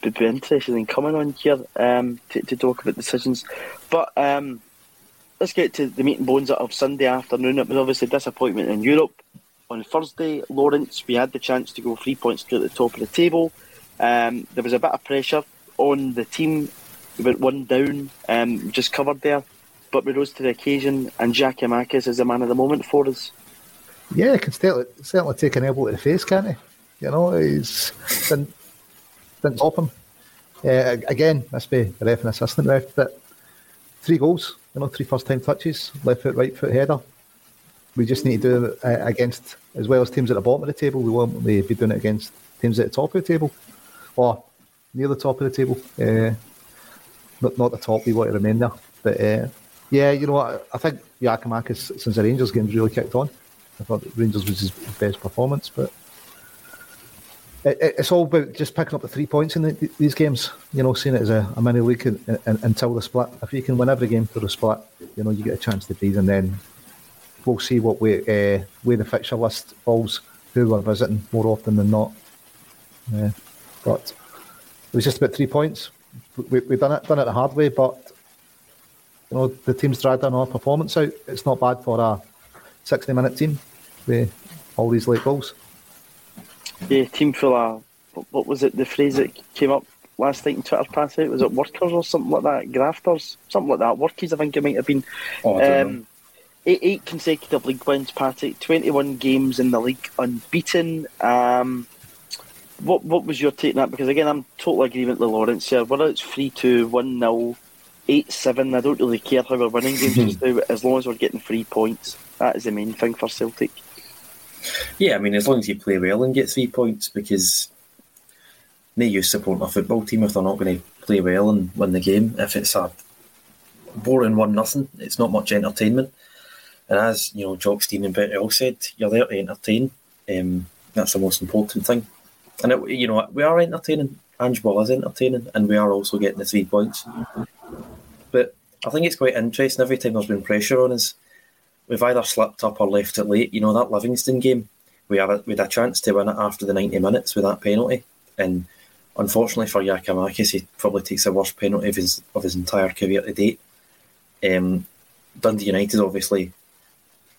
Speaker 1: be, be interested in coming on here um, to, to, talk about decisions. But um, let's get to the meat and bones of Sunday afternoon. It was obviously a disappointment in Europe on Thursday, Lawrence, we had the chance to go three points to the top of the table. Um, there was a bit of pressure on the team. We went one down, um, just covered there, but we rose to the occasion. And Giakoumakis is the man of the moment for us.
Speaker 3: Yeah, can certainly, certainly take an elbow to the face, can't he? You know, he's didn't, didn't him. Uh, again, must be a ref and assistant ref, but three goals, you know, three first time touches, left foot, right foot header we just need to do it uh, against as well as teams at the bottom of the table. We won't be doing it against teams at the top of the table or near the top of the table. Uh, not, not the top we want to remain there. But uh, yeah, you know, I, I think Giakoumakis, since the Rangers game's really kicked on, I thought Rangers was his best performance, but it, it's all about just picking up the three points in the, these games. You know, seeing it as a, a mini league in, in, until the split. If you can win every game through the split, you know, you get a chance to breathe, and then we'll see what way uh, where the fixture list falls, who we're visiting more often than not. Yeah, but it was just about three points. We we done it done it the hard way, but you know the team's dragged on our performance out. It's not bad for a sixty minute team with all these late goals.
Speaker 1: Yeah, team full of what was it? The phrase that came up last night in Twitter pass out was it workers or something like that? Grafters, something like that. Workies, I think it might have been.
Speaker 2: Oh,
Speaker 1: um, eight, eight consecutive league wins, Patty. Twenty-one games in the league unbeaten. Um, what what was your take on that? Because again, I'm totally agreement with the Lawrence here. Whether it's three two, one 0 eight seven, I don't really care how we're winning games just now. As long as we're getting three points, that is the main thing for Celtic.
Speaker 2: Yeah, I mean, as long as you play well and get three points, because no use supporting a football team if they're not going to play well and win the game. If it's a boring one nothing, it's not much entertainment. And as you know, Jock Stein and Betty all said, you're there to entertain. Um, that's the most important thing. And it, you know, we are entertaining. Ange Ball is entertaining, and we are also getting the three points. But I think it's quite interesting. Every time there's been pressure on us, we've either slipped up or left it late. You know that Livingston game, we had a, we had a chance to win it after the ninety minutes with that penalty, and unfortunately for Giakoumakis, he probably takes the worst penalty of his of his entire career to date. Um, Dundee United obviously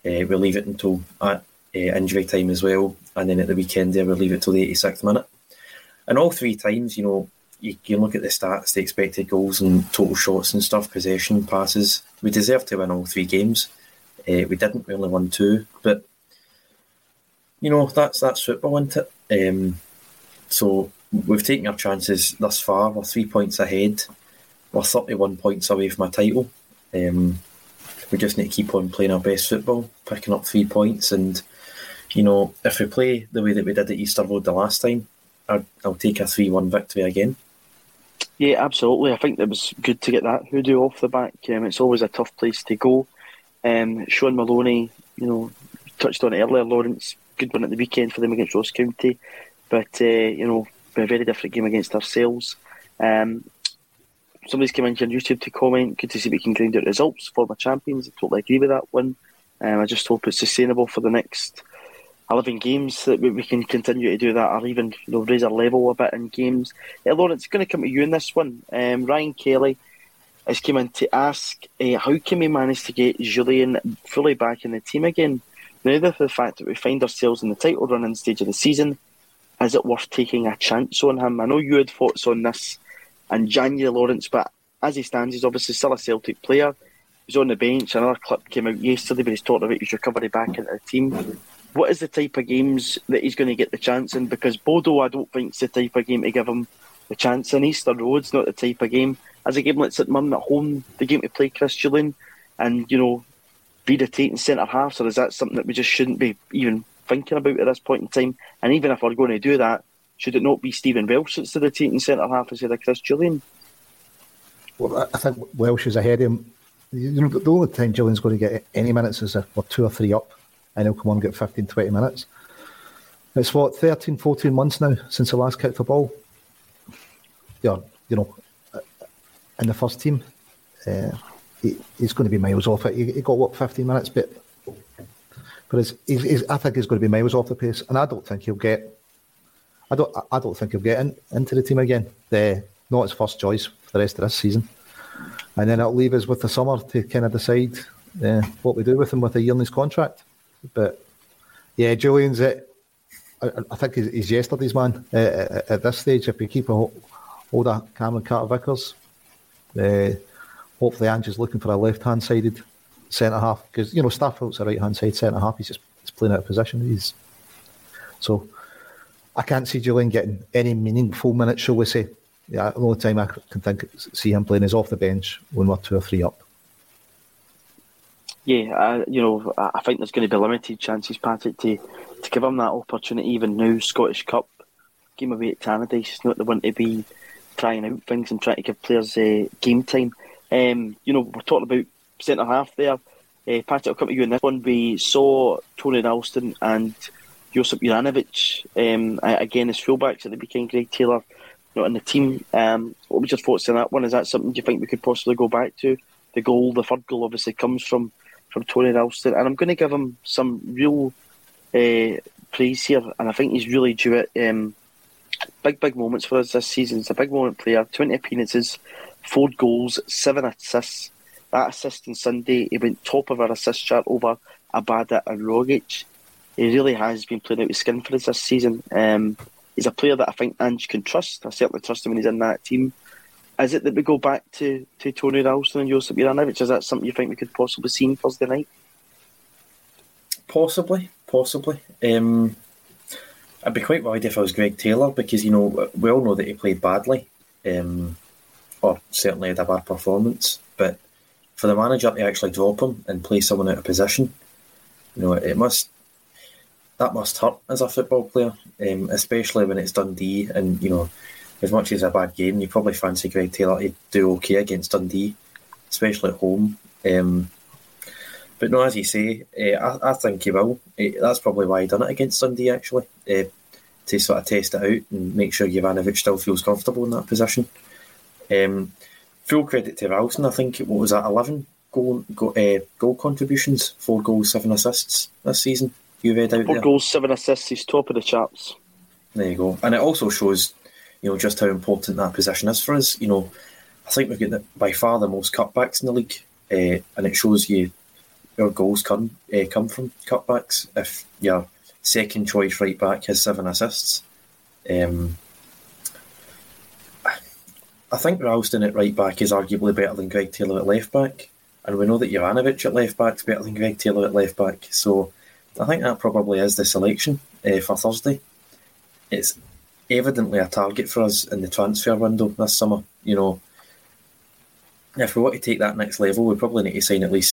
Speaker 2: uh, we leave it until at uh, injury time as well, and then at the weekend there we leave it till the 86th minute. And all three times, you know, you can look at the stats, the expected goals and total shots and stuff, possession, passes. We deserve to win all three games. Uh, we didn't. We only won two, but you know that's that's football, isn't it? Um, so we've taken our chances thus far. We're three points ahead. We're thirty-one points away from a title. Um, we just need to keep on playing our best football, picking up three points, and you know if we play the way that we did at Easter Road the last time, I'll, I'll take a three-one victory again.
Speaker 1: Yeah, absolutely. I think it was good to get that hoodoo off the back. Um, it's always a tough place to go. Um, Shaun Maloney, you know, touched on it earlier. Lawrence, good one at the weekend for them against Ross County, but uh, you know, a very different game against ourselves. Um, somebody's come into YouTube to comment. Good to see we can grind out results for my champions. I totally agree with that one. Um, I just hope it's sustainable for the next 11 games that we, we can continue to do that or even you know, raise our level a bit in games. Uh, Lawrence, going to come to you in this one. Um, Ryan Kelly has come in to ask uh, how can we manage to get Jullien fully back in the team again? Now that the fact that we find ourselves in the title running stage of the season, is it worth taking a chance on him? I know you had thoughts on this and January, Lawrence, but as he stands, he's obviously still a Celtic player. He's on the bench. Another clip came out yesterday where he's talking about his recovery back into the team. What is the type of games that he's going to get the chance in? Because Bodo, I don't think, is the type of game to give him the chance in. Easter Road's not the type of game. As a game like St Mirren at home, the game to play Chris Jullien and, you know, be the Tate centre half, or is that something that we just shouldn't be even thinking about at this point in time? And even if we're going to do that, should it not be Stephen Welsh that's the rotating centre half instead of Chris Jullien?
Speaker 3: Well, I think Welsh is ahead of him. You know, the only time Jullien's going to get any minutes is if we're two or three up, and he'll come on and get 15, 20 minutes. It's what, 13, 14 months now since the last kicked the ball. Yeah, you know, in the first team, uh, he, he's going to be miles off it. He, he got, what, 15 minutes, but but he's, he's, I think he's going to be miles off the pace, and I don't think he'll get. I don't. I don't think he'll get in, into the team again. The, not his first choice for the rest of this season, and then it'll leave us with the summer to kind of decide uh, what we do with him with a yearly's contract. But yeah, Jullien's it. I, I think he's, he's, yesterday's man uh, at, at, this stage. If we keep a hold of Cameron Carter Vickers, uh, hopefully Ange's looking for a left hand sided centre half because you know Starfelt's a right hand side centre half. He's just he's playing out of position. He's so I can't see Jullien getting any meaningful minutes. Shall we say? Yeah, the only time I can think see him playing is off the bench when we're two or three up.
Speaker 1: Yeah, you know, I think there's going to be limited chances, Patrick, to, to give him that opportunity. Even now, Scottish Cup game away at Tannadice is not the one to be trying out things and trying to give players uh, game time. Um, you know, we're talking about centre half there. Uh, Patrick, I'll come to you in this one. We saw Tony Ralston and Josip Juranovic um, again as fullbacks at the weekend. Greg Taylor not in the team. Um, what was your thoughts on that one? Is that something you think we could possibly go back to? The goal, the third goal, obviously comes from from Tony Ralston, and I'm going to give him some real uh, praise here, and I think he's really due it. Um, big, big moments for us this season. He's a big moment player. 20 appearances, four goals, seven assists. That assist on Sunday, he went top of our assist chart over Abada and Rogic. He really has been playing out his skin for us this season. Um, he's a player that I think Ange can trust. I certainly trust him when he's in that team. Is it that we go back to, to Tony Ralston and Josip Juranovic? Is that something you think we could possibly see on Thursday night?
Speaker 2: Possibly, possibly. Um, I'd be quite worried if I was Greg Taylor because you know we all know that he played badly, um, or certainly had a bad performance. But for the manager to actually drop him and play someone out of position, you know, it must that must hurt as a football player, um, especially when it's Dundee and you know, as much as a bad game, you probably fancy Greg Taylor to do okay against Dundee, especially at home. Um, but no, as you say, uh, I, I, think he will. Uh, that's probably why he done it against Sunday, actually, uh, to sort of test it out and make sure Juranovic still feels comfortable in that position. Um, full credit to Ralston. I think what was that, eleven goal goal, goal contributions, four goals, seven assists this season. You read out
Speaker 1: four
Speaker 2: there.
Speaker 1: goals, seven assists. He's top of the charts.
Speaker 2: There you go, and it also shows, you know, just how important that position is for us. You know, I think we've got the, by far the most cutbacks in the league, and it shows you your goals come uh, come from cutbacks. If your second choice right back has seven assists, um, I think Ralston at right back is arguably better than Greg Taylor at left back, and we know that Juranovic at left back is better than Greg Taylor at left back. So I think that probably is the selection uh, for Thursday. It's evidently a target for us in the transfer window this summer. You know, if we want to take that next level, we probably need to sign at least.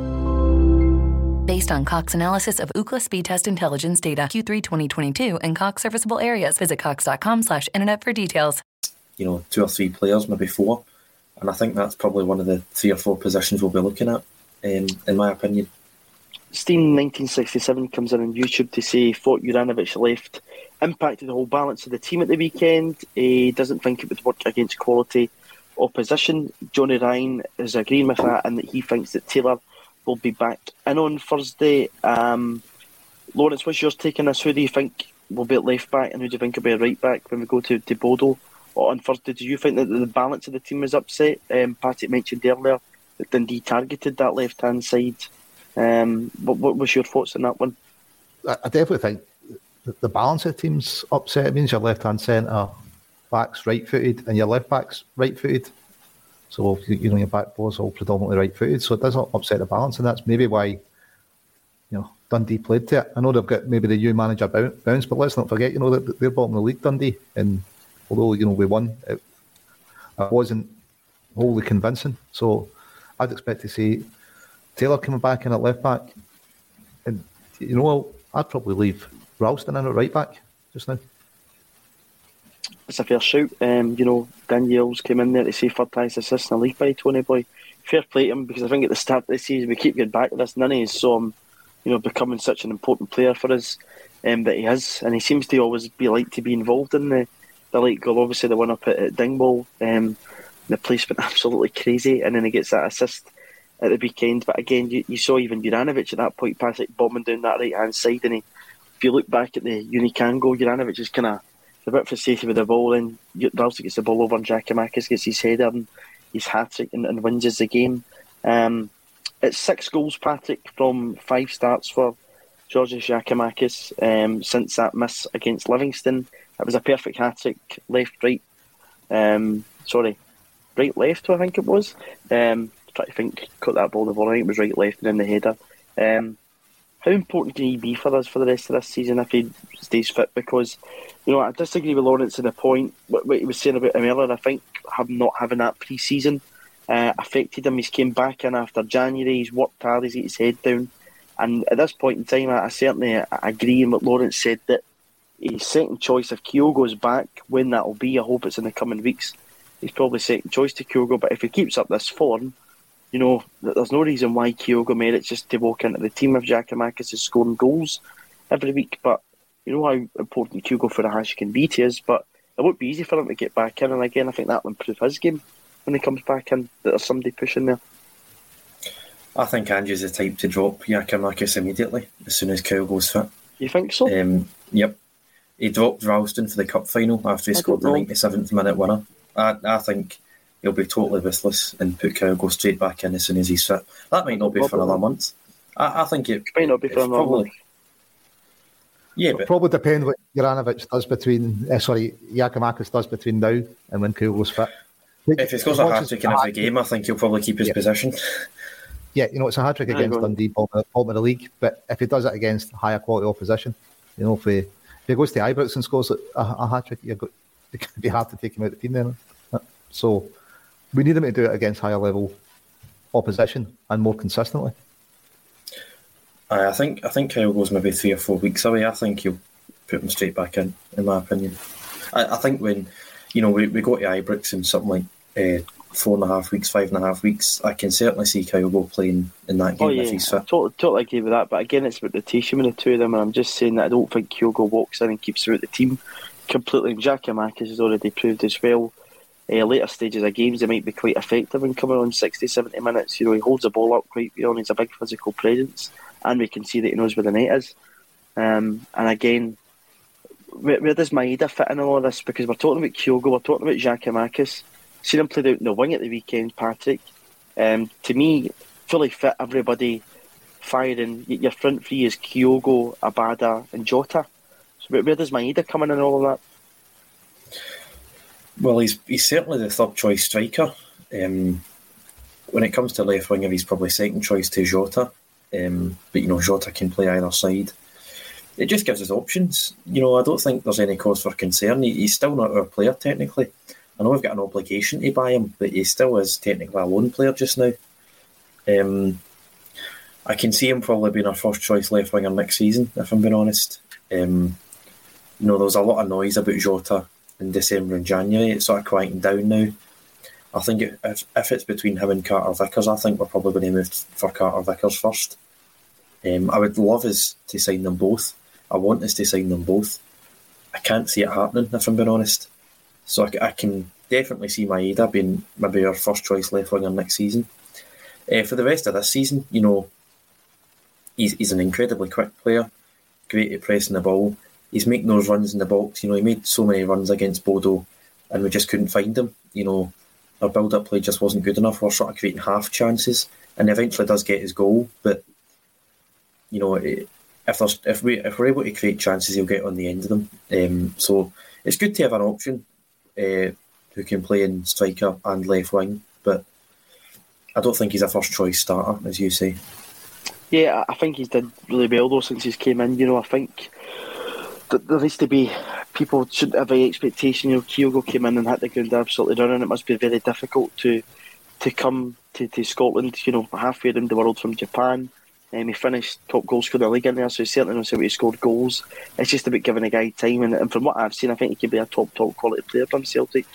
Speaker 4: Based on Cox analysis of Ookla speed test intelligence data Q3 2022 and Cox serviceable areas, visit cox.com slash internet for details.
Speaker 2: You know, two or three players, maybe four. And I think that's probably one of the three or four positions we'll be looking at, um, in my opinion.
Speaker 1: Steen 1967 comes in on YouTube to say Fort Juranovic left impacted the whole balance of the team at the weekend. He doesn't think it would work against quality opposition. Johnny Ryan is agreeing with that and that he thinks that Taylor will be back in on Thursday. Um, Lawrence, what's yours taking this? Who do you think will be at left back and who do you think will be at right back when we go to, to Bodo on Thursday? Do you think that the balance of the team is upset? Um, Patty mentioned earlier that Dundee targeted that left hand side. Um, what, what was your thoughts on that one?
Speaker 3: I, I definitely think the balance of the team's upset. It means your left hand centre back's right footed and your left back's right footed. So you know your back four's all predominantly right footed, so it doesn't upset the balance, and that's maybe why you know Dundee played to it. I know they've got maybe the new manager bounce, but let's not forget, you know, they're bottom of the league, Dundee, and although you know we won, it, it wasn't wholly convincing. So I'd expect to see Taylor coming back in at left back, and you know I'd probably leave Ralston in at right back just now
Speaker 1: it's a fair shout. Um, you know, Daniels came in there to say third highest assist in the league by Tony Boy. Fair play to him because I think at the start of the season we keep getting back to this. None us saw him, you know, becoming such an important player for us um, that he is, and he seems to always be like to be involved in the the late goal. Obviously, the one up at, at Dingwall, um, the place went absolutely crazy, and then he gets that assist at the weekend. But again, you, you saw even Juranovic at that point, Patrick bombing down that right hand side, and he, if you look back at the Unican goal, Juranovic is kind of a bit frustrated with the ball, and Ralston gets the ball over, and Giakoumakis gets his header and his hat trick and, and, wins us the game. Um, it's six goals, Patrick, from five starts for Georgios Giakoumakis um, since that miss against Livingston. It was a perfect hat trick, left, right. Um, sorry, right, left, I think it was. Um, try to think, cut that ball the ball. I think it was right, left, and then the header. Um, how important can he be for us for the rest of this season if he stays fit? Because, you know, I disagree with Lawrence in the point, what, what he was saying about him earlier. I think have not having that pre season uh, affected him. He's came back in after January, he's worked hard, he's got his head down. And at this point in time, I, I certainly agree in what Lawrence said that his second choice, if Kyogo's back, when that will be, I hope it's in the coming weeks. He's probably second choice to Kyogo, but if he keeps up this form, you know, there's no reason why Kyogo merits just to walk into the team if Giakoumakis is scoring goals every week. But you know how important Kyogo Furuhashi can be to us, but it won't be easy for him to get back in. And again, I think that will improve his game when he comes back in, that there's somebody pushing there.
Speaker 2: I think Ange's the type to drop Giakoumakis immediately as soon as Kyogo's fit.
Speaker 1: You think so?
Speaker 2: Um, yep. He dropped Ralston for the cup final after he I scored the 97th minute winner. I, I think he'll be totally ruthless and put Kyogo straight back in as soon as he's fit. That might not be for another month. I, I think it,
Speaker 1: it might not be for another probably, month.
Speaker 2: Yeah, but
Speaker 3: probably depend what Juranovic does between. Uh, sorry, Giakoumakis does between now and when Kyogo's fit.
Speaker 2: If he scores a hat trick in every game, I think he'll probably keep his yeah. position.
Speaker 3: Yeah, you know, it's a hat trick against Dundee, bottom of the league. But if he does it against higher quality opposition, you know, if he, if he goes to Ibrox and scores a, a hat trick, you're it could be hard to take him out of the team then. So we need him to do it against higher level opposition and more consistently.
Speaker 2: I think I think Kyogo's maybe three or four weeks away. I think he'll put him straight back in, in my opinion. I, I think when you know we, we go to Ibrox in something like uh, four and a half weeks, five and a half weeks, I can certainly see Kyogo playing in that game oh, yeah. if he's fit.
Speaker 1: Totally, totally agree with that. But again, it's about the team and the two of them, and I'm just saying that I don't think Kyogo walks in and keeps throughout the team completely. Giakoumakis has already proved as well. Uh, later stages of games, they might be quite effective in coming on 60, 70 minutes. You know, he holds the ball up quite well, he's a big physical presence, and we can see that he knows where the net is. Um, and again, where, where, does Maeda fit in all of this? Because we're talking about Kyogo, we're talking about Giakoumakis seen him played out in the wing at the weekend, Patrick. Um, to me, fully fit, everybody firing. Your front three is Kyogo, Abada, and Jota. So where, where does Maeda come in and all of that?
Speaker 2: Well, he's he's certainly the third choice striker. Um, when it comes to left winger, he's probably second choice to Jota. Um, but you know, Jota can play either side. It just gives us options. You know, I don't think there's any cause for concern. He, he's still not our player technically. I know we've got an obligation to buy him, but he still is technically a loan player just now. Um, I can see him probably being our first choice left winger next season, if I'm being honest. Um, you know, there was a lot of noise about Jota in December and January. It's sort of quieting down now. I think if, if it's between him and Carter Vickers, I think we're probably going to move for Carter Vickers first. Um, I would love us to sign them both. I want us to sign them both. I can't see it happening, if I'm being honest. So I, I can definitely see Maeda being maybe our first choice left winger next season. Uh, for the rest of this season, you know, he's, he's an incredibly quick player, great at pressing the ball. He's making those runs in the box. You know, he made so many runs against Bodo, and we just couldn't find him. You know, our build-up play just wasn't good enough. We're sort of creating half chances, and eventually does get his goal. But you know, if there's if we if we're able to create chances, he'll get on the end of them. Um, so it's good to have an option uh, who can play in striker and left wing, but I don't think he's a first choice starter, as you say.
Speaker 1: Yeah, I think he's done really well though since he's came in. You know, I think there needs to be people shouldn't have any expectation. You know, Kyogo came in and hit the ground absolutely running. It must be very difficult to to come to, to Scotland. You know, halfway around the world from Japan. Um, he finished top goal scorer in the league in there, so he certainly knows how he scored goals. It's just about giving a guy time, and, and from what I've seen, I think he could be a top, top quality player from Celtic.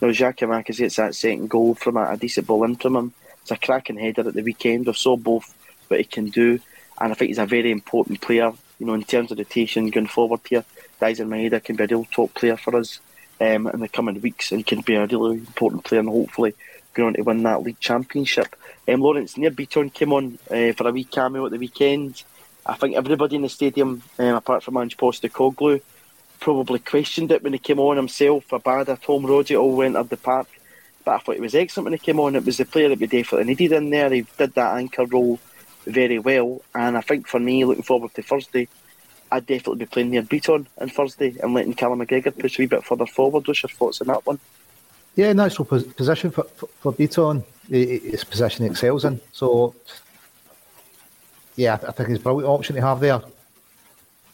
Speaker 1: You know, Giakoumakis gets that second goal from a, a, decent ball in from him. It's a cracking header at the weekend. I saw both what he can do, and I think he's a very important player. You know, in terms of rotation going forward here, Daizen Maeda can be a real top player for us um, in the coming weeks, and can be a really important player, and hopefully going on to win that league championship. Um, Lawrence Nir Bitton came on uh, for a wee cameo at the weekend. I think everybody in the stadium, um, apart from Ange Postecoglou, probably questioned it when he came on himself. Abada, Tom Rogic all went up the park. But I thought it was excellent when he came on. It was the player that we definitely needed in there. He did that anchor role very well. And I think for me, looking forward to Thursday, I'd definitely be playing Nir Bitton on Thursday and letting Callum McGregor push a wee bit further forward. What's your thoughts on that one?
Speaker 3: Yeah, natural position for, for, for Bitton. His position he excels in. So yeah, I think it's a brilliant option to have there.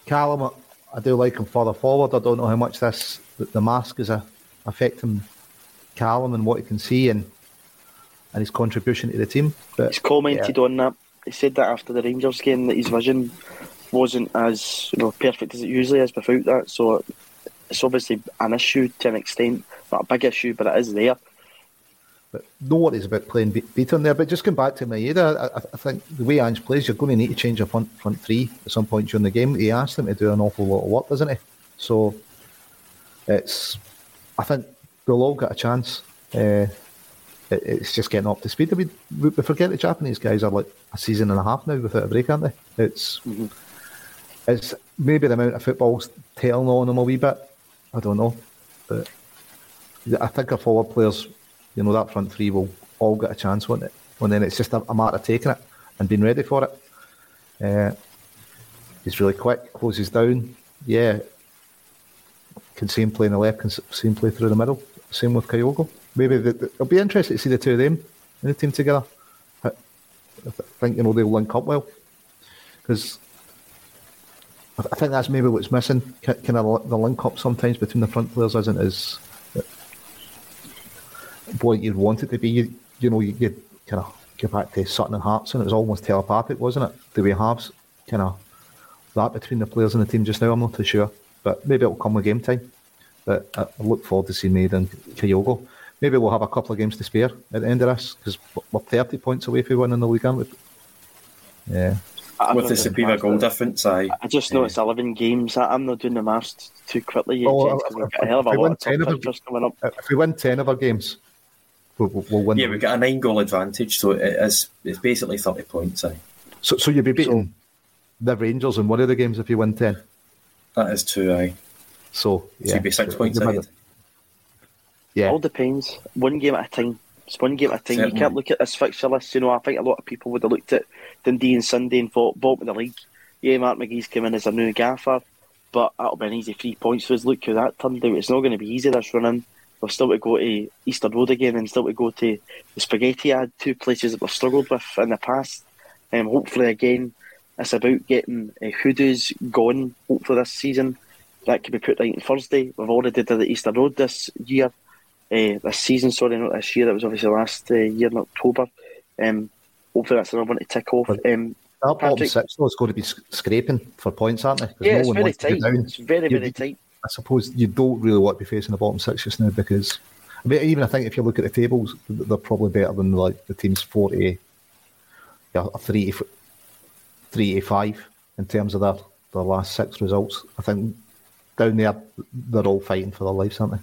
Speaker 3: Callum, I do like him further forward. I don't know how much this the mask is a, affecting Callum and what he can see and and his contribution to the team. But
Speaker 1: He's commented
Speaker 3: yeah.
Speaker 1: on that. He said that after the Rangers game that his vision wasn't as you know perfect as it usually is without that. So it's obviously an issue to an extent, not a big issue, but it is there.
Speaker 3: But no worries about playing Be- Bitton there. But just going back to Maeda, I, I think the way Ange plays, you're going to need to change your front front three at some point during the game. He asked them to do an awful lot of work, doesn't he? So it's, I think they'll all get a chance. Uh, it, it's just getting up to speed. I mean, we, we forget the Japanese guys are like a season and a half now without a break, aren't they? It's it's maybe the amount of football's tailing on them a wee bit. I don't know, but I think our forward players, you know, that front three will all get a chance, won't it? And then it's just a, a matter of taking it and being ready for it. Uh, he's really quick, closes down. Yeah, can see him play in the left, can see him play through the middle. Same with Kyogo. Maybe the, it'll be interesting to see the two of them in the team together. I, think you know they'll link up well because I, th- I think that's maybe what's missing. Kind of the link up sometimes between the front players isn't as uh, what you'd want it to be. You, you know, you, you'd kind of go back to Sutton and Hearts, and it was almost telepathic, wasn't it? The way halves kind of that between the players in the team just now. I'm not too sure, but maybe it'll come with game time. But I, I look forward to seeing Maeda and Kyogo. Maybe we'll have a couple of games to spare at the end of this because we're 30 points away from winning the league, aren't we? Yeah.
Speaker 1: I
Speaker 2: With the
Speaker 1: don't
Speaker 2: superior goal difference, I
Speaker 1: I just know it's 11 games. I- I'm not doing the maths too quickly yet,
Speaker 3: Well,
Speaker 1: gents, 'cause we've
Speaker 3: if-
Speaker 1: got a hell of a
Speaker 3: we
Speaker 1: lot
Speaker 3: win
Speaker 1: of
Speaker 3: 10
Speaker 1: top
Speaker 3: of
Speaker 1: coming up.
Speaker 3: If we win 10 of our games, we'll, we'll, we'll win.
Speaker 2: yeah, we got a nine goal advantage, so it is it's basically thirty points. I
Speaker 3: So, so you'd be beating the Rangers in one of the games if you win 10.
Speaker 2: that is two. I
Speaker 3: So,
Speaker 2: so
Speaker 3: yeah.
Speaker 2: you'd be six
Speaker 3: So
Speaker 2: points ahead.
Speaker 3: Yeah.
Speaker 1: All depends. One game at a time. It's one game at a time.
Speaker 2: Certainly.
Speaker 1: You can't look at this fixture list. You know, I think a lot of people would have looked at Dundee and Sunday and thought, bottom of the league. Yeah, Mark McGee's come in as a new gaffer, but that'll be an easy three points for us. Look how that turned out. It's not going to be easy this running. We've still to go to Easter Road again and still to go to the Spaghetti ad, two places that we've struggled with in the past. Um, hopefully, again, it's about getting uh, hoodoos gone, hopefully, this season. That could be put right on Thursday. We've already did it the Easter Road this year, uh, this season, sorry, not this year. It was obviously last uh, year in October. Um, hopefully, that's another one to tick off. Um,
Speaker 3: That bottom
Speaker 1: Patrick-
Speaker 3: six, though, is going to be scraping for points, aren't they?
Speaker 1: yeah,
Speaker 3: no
Speaker 1: it's very tight. It's very,
Speaker 3: You-
Speaker 1: very tight.
Speaker 3: I suppose you don't really want to be facing the bottom six just now because I mean, even I think if you look at the tables, they're probably better than like the teams four to yeah, three three five in terms of their their last six results. I think down there they're all fighting for their lives, aren't they?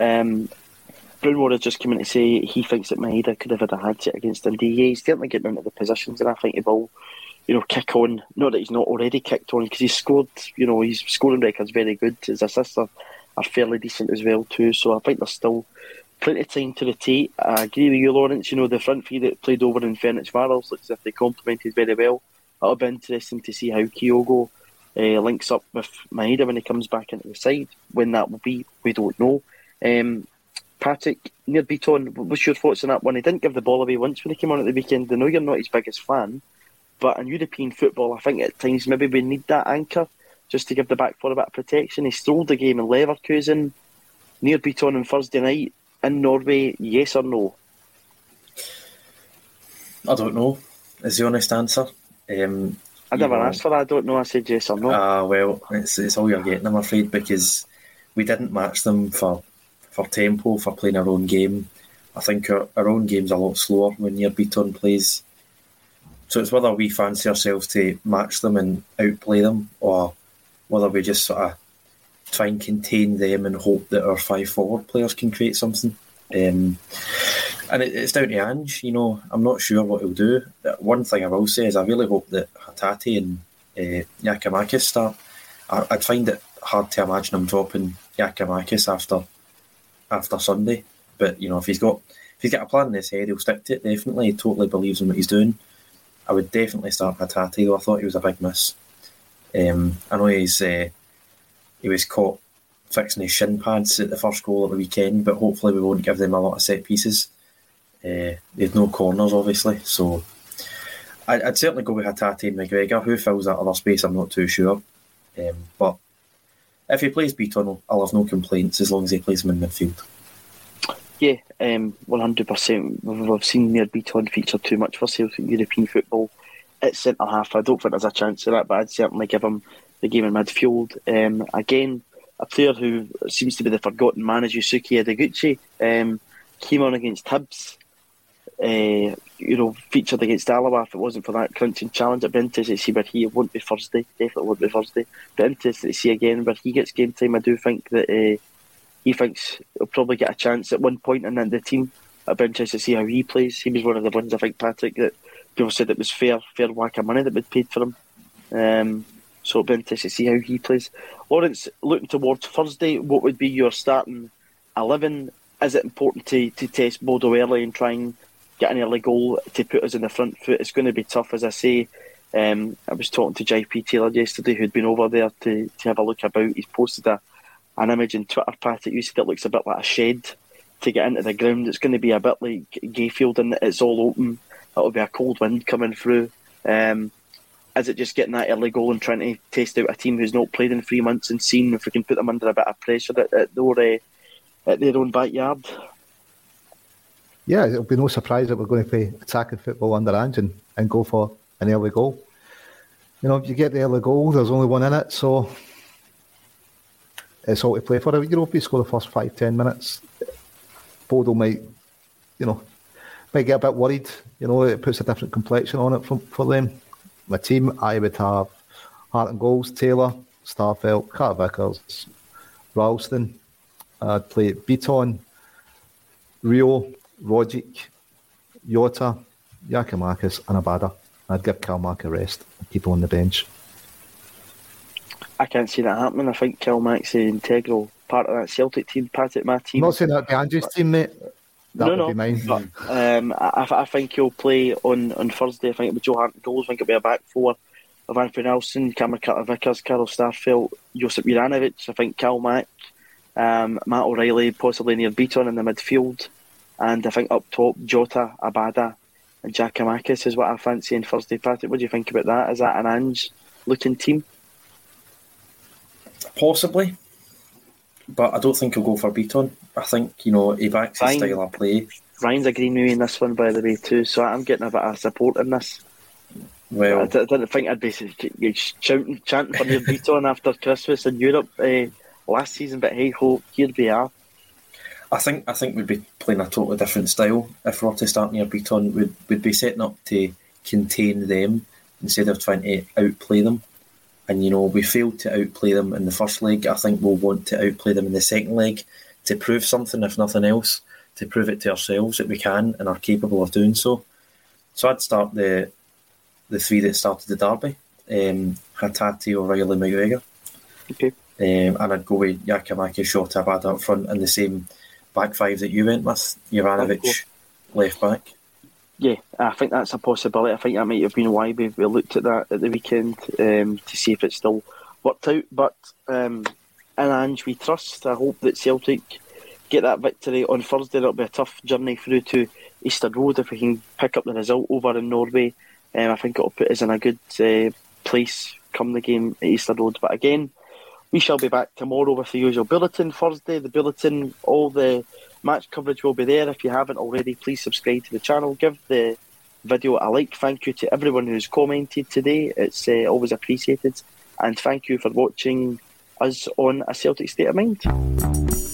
Speaker 1: Um, Brownmore has just come in to say he thinks that Maeda could have had a hatchet against. Yeah, he's certainly getting into the positions, and I think he will, you know, kick on. Not that he's not already kicked on, because he's scored, you know, his scoring record's very good. His assists are, are fairly decent as well, too. So I think there's still plenty of time to rotate. I agree with you, Lawrence. You know, the front three that played over in Fenix Varels looks as if they complemented very well. It'll be interesting to see how Kyogo uh, links up with Maeda when he comes back into the side. When that will be, we don't know. Um, Patrick, Nir Bitton, what's your thoughts on that one? He didn't give the ball away once when he came on at the weekend. I know you're not his biggest fan, but in European football, I think at times maybe we need that anchor just to give the back four a bit of protection. He strolled the game in Leverkusen, Nir Bitton on Thursday night in Norway. Yes or no?
Speaker 2: I don't know. Is the honest answer? Um,
Speaker 1: I never asked for that. I don't know. I said yes or no.
Speaker 2: Ah, well, it's, it's all you're getting, I'm afraid, because we didn't match them for, for tempo, for playing our own game. I think our, our own game's a lot slower when Nir Bitton plays. So it's whether we fancy ourselves to match them and outplay them, or whether we just sort of try and contain them and hope that our five forward players can create something. Um, and it, it's down to Ange, you know. I'm not sure what he'll do. One thing I will say is I really hope that Hatate and uh, Giakoumakis start. I, I'd find it hard to imagine him dropping Giakoumakis after after Sunday. But you know, if he's got if he's got a plan in his head, he'll stick to it. Definitely, he totally believes in what he's doing. I would definitely start Hatate though. I thought he was a big miss. Um, I know he's uh, he was caught fixing his shin pads at the first goal at the weekend, but hopefully we won't give them a lot of set pieces. Uh, they had no corners, obviously, so I'd certainly go with Hatate and McGregor. Who fills that other space, I'm not too sure. Um, but if he plays Bitton, I'll have no complaints as long as he plays him in midfield.
Speaker 1: Yeah, um, 100%. We've seen Nir Bitton feature too much for Celtic European football at centre half. I don't think there's a chance of that, but I'd certainly give him the game in midfield. Um, again, a player who seems to be the forgotten man is Yusuke Ideguchi. Um, came on against Hibs, uh, you know, featured against Alloa. If it wasn't for that crunching challenge, it'd be interesting to see where he won't be Thursday. Definitely won't be Thursday. But interesting to see again where he gets game time. I do think that uh, he thinks he'll probably get a chance at one and then the team. I'd be interested to see how he plays. He was one of the ones I think Patrick that people said it was fair, fair whack of money that we paid for him. Um, so it'll be interesting to see how he plays. Lawrence, looking towards Thursday, what would be your starting 11? Is it important to, to test Bodo early and try and get an early goal to put us in the front foot? It's going to be tough, as I say. Um, I was talking to JP Taylor yesterday, who'd been over there to, to have a look about. He's posted a, an image on Twitter, Patrick. You said it looks a bit like a shed to get into the ground. It's going to be a bit like Gayfield, and it's all open. It'll be a cold wind coming through. Um, is it just getting that early goal and trying to test out a team who's not played in three months and seeing if we can put them under a bit of pressure at, at their, uh, at their own backyard?
Speaker 3: Yeah, it'll be no surprise that we're going to play attacking football under Ange and, and go for an early goal. You know, if you get the early goal, there's only one in it, so it's all to play for. You know, if you score the first five, ten minutes, Bodo might, you know, might get a bit worried. You know, it puts a different complexion on it for, for them my team, I would have Hart and Goals, Taylor, Starfelt, Carter Vickers, Ralston. I'd play Bitton, Rio, Rogic, Jota, Giakoumakis, and Abada. I'd give Kalmak a rest and keep him on the bench.
Speaker 1: I can't see that happening. I think Kalmak's an integral part of that Celtic team, part of my team.
Speaker 3: I'm not saying that be Andrew's team, mate. That
Speaker 1: no, no. But, um, I, I, think he'll play on, on Thursday. I think it'll be Joe Hart goals. I think it'll be a back four of Anthony Nelson, Cameron Carter Vickers, Carl Starfelt, Josip Juranovic. I think Cal Mack, um, Matt O'Riley, possibly Nir Bitton in the midfield. And I think up top, Jota, Abada, and Giakoumakis is what I fancy in Thursday. Patrick, what do you think about that? Is that an Ange looking team?
Speaker 2: Possibly but I don't think he'll go for Bitton. I think you know he backs his style of play.
Speaker 1: Ryan's agreeing with me in this one, by the way, too. So I'm getting a bit of support in this.
Speaker 2: Well,
Speaker 1: I, d- I didn't think I'd be chanting, chanting for your Bitton after Christmas in Europe uh, last season, but hey ho, here we are.
Speaker 2: I think I think we'd be playing a totally different style if we were to start Nir Bitton. We'd, we'd be setting up to contain them instead of trying to outplay them and you know we failed to outplay them in the first leg. I think we'll want to outplay them in the second leg to prove something, if nothing else, to prove it to ourselves that we can and are capable of doing so. So I'd start the the three that started the derby: um, Hatate, O'Riley, McGregor.
Speaker 1: Okay.
Speaker 2: Um, and I'd go with Giakoumakis, Jota, Abada up front and the same back five that you went with. Juranovic, left back
Speaker 1: yeah, I think that's a possibility. I think that might have been why we, we looked at that at the weekend um, to see if it still worked out. But um, in Ange, we trust. I hope that Celtic get that victory on Thursday. It'll be a tough journey through to Easter Road if we can pick up the result over in Norway. Um, I think it'll put us in a good uh, place come the game at Easter Road. But again, we shall be back tomorrow with the usual bulletin. Thursday, the bulletin, all the Match coverage will be there. If you haven't already, please subscribe to the channel. Give the video a like. Thank you to everyone who's commented today. It's uh, always appreciated. And thank you for watching us on A Celtic State of Mind.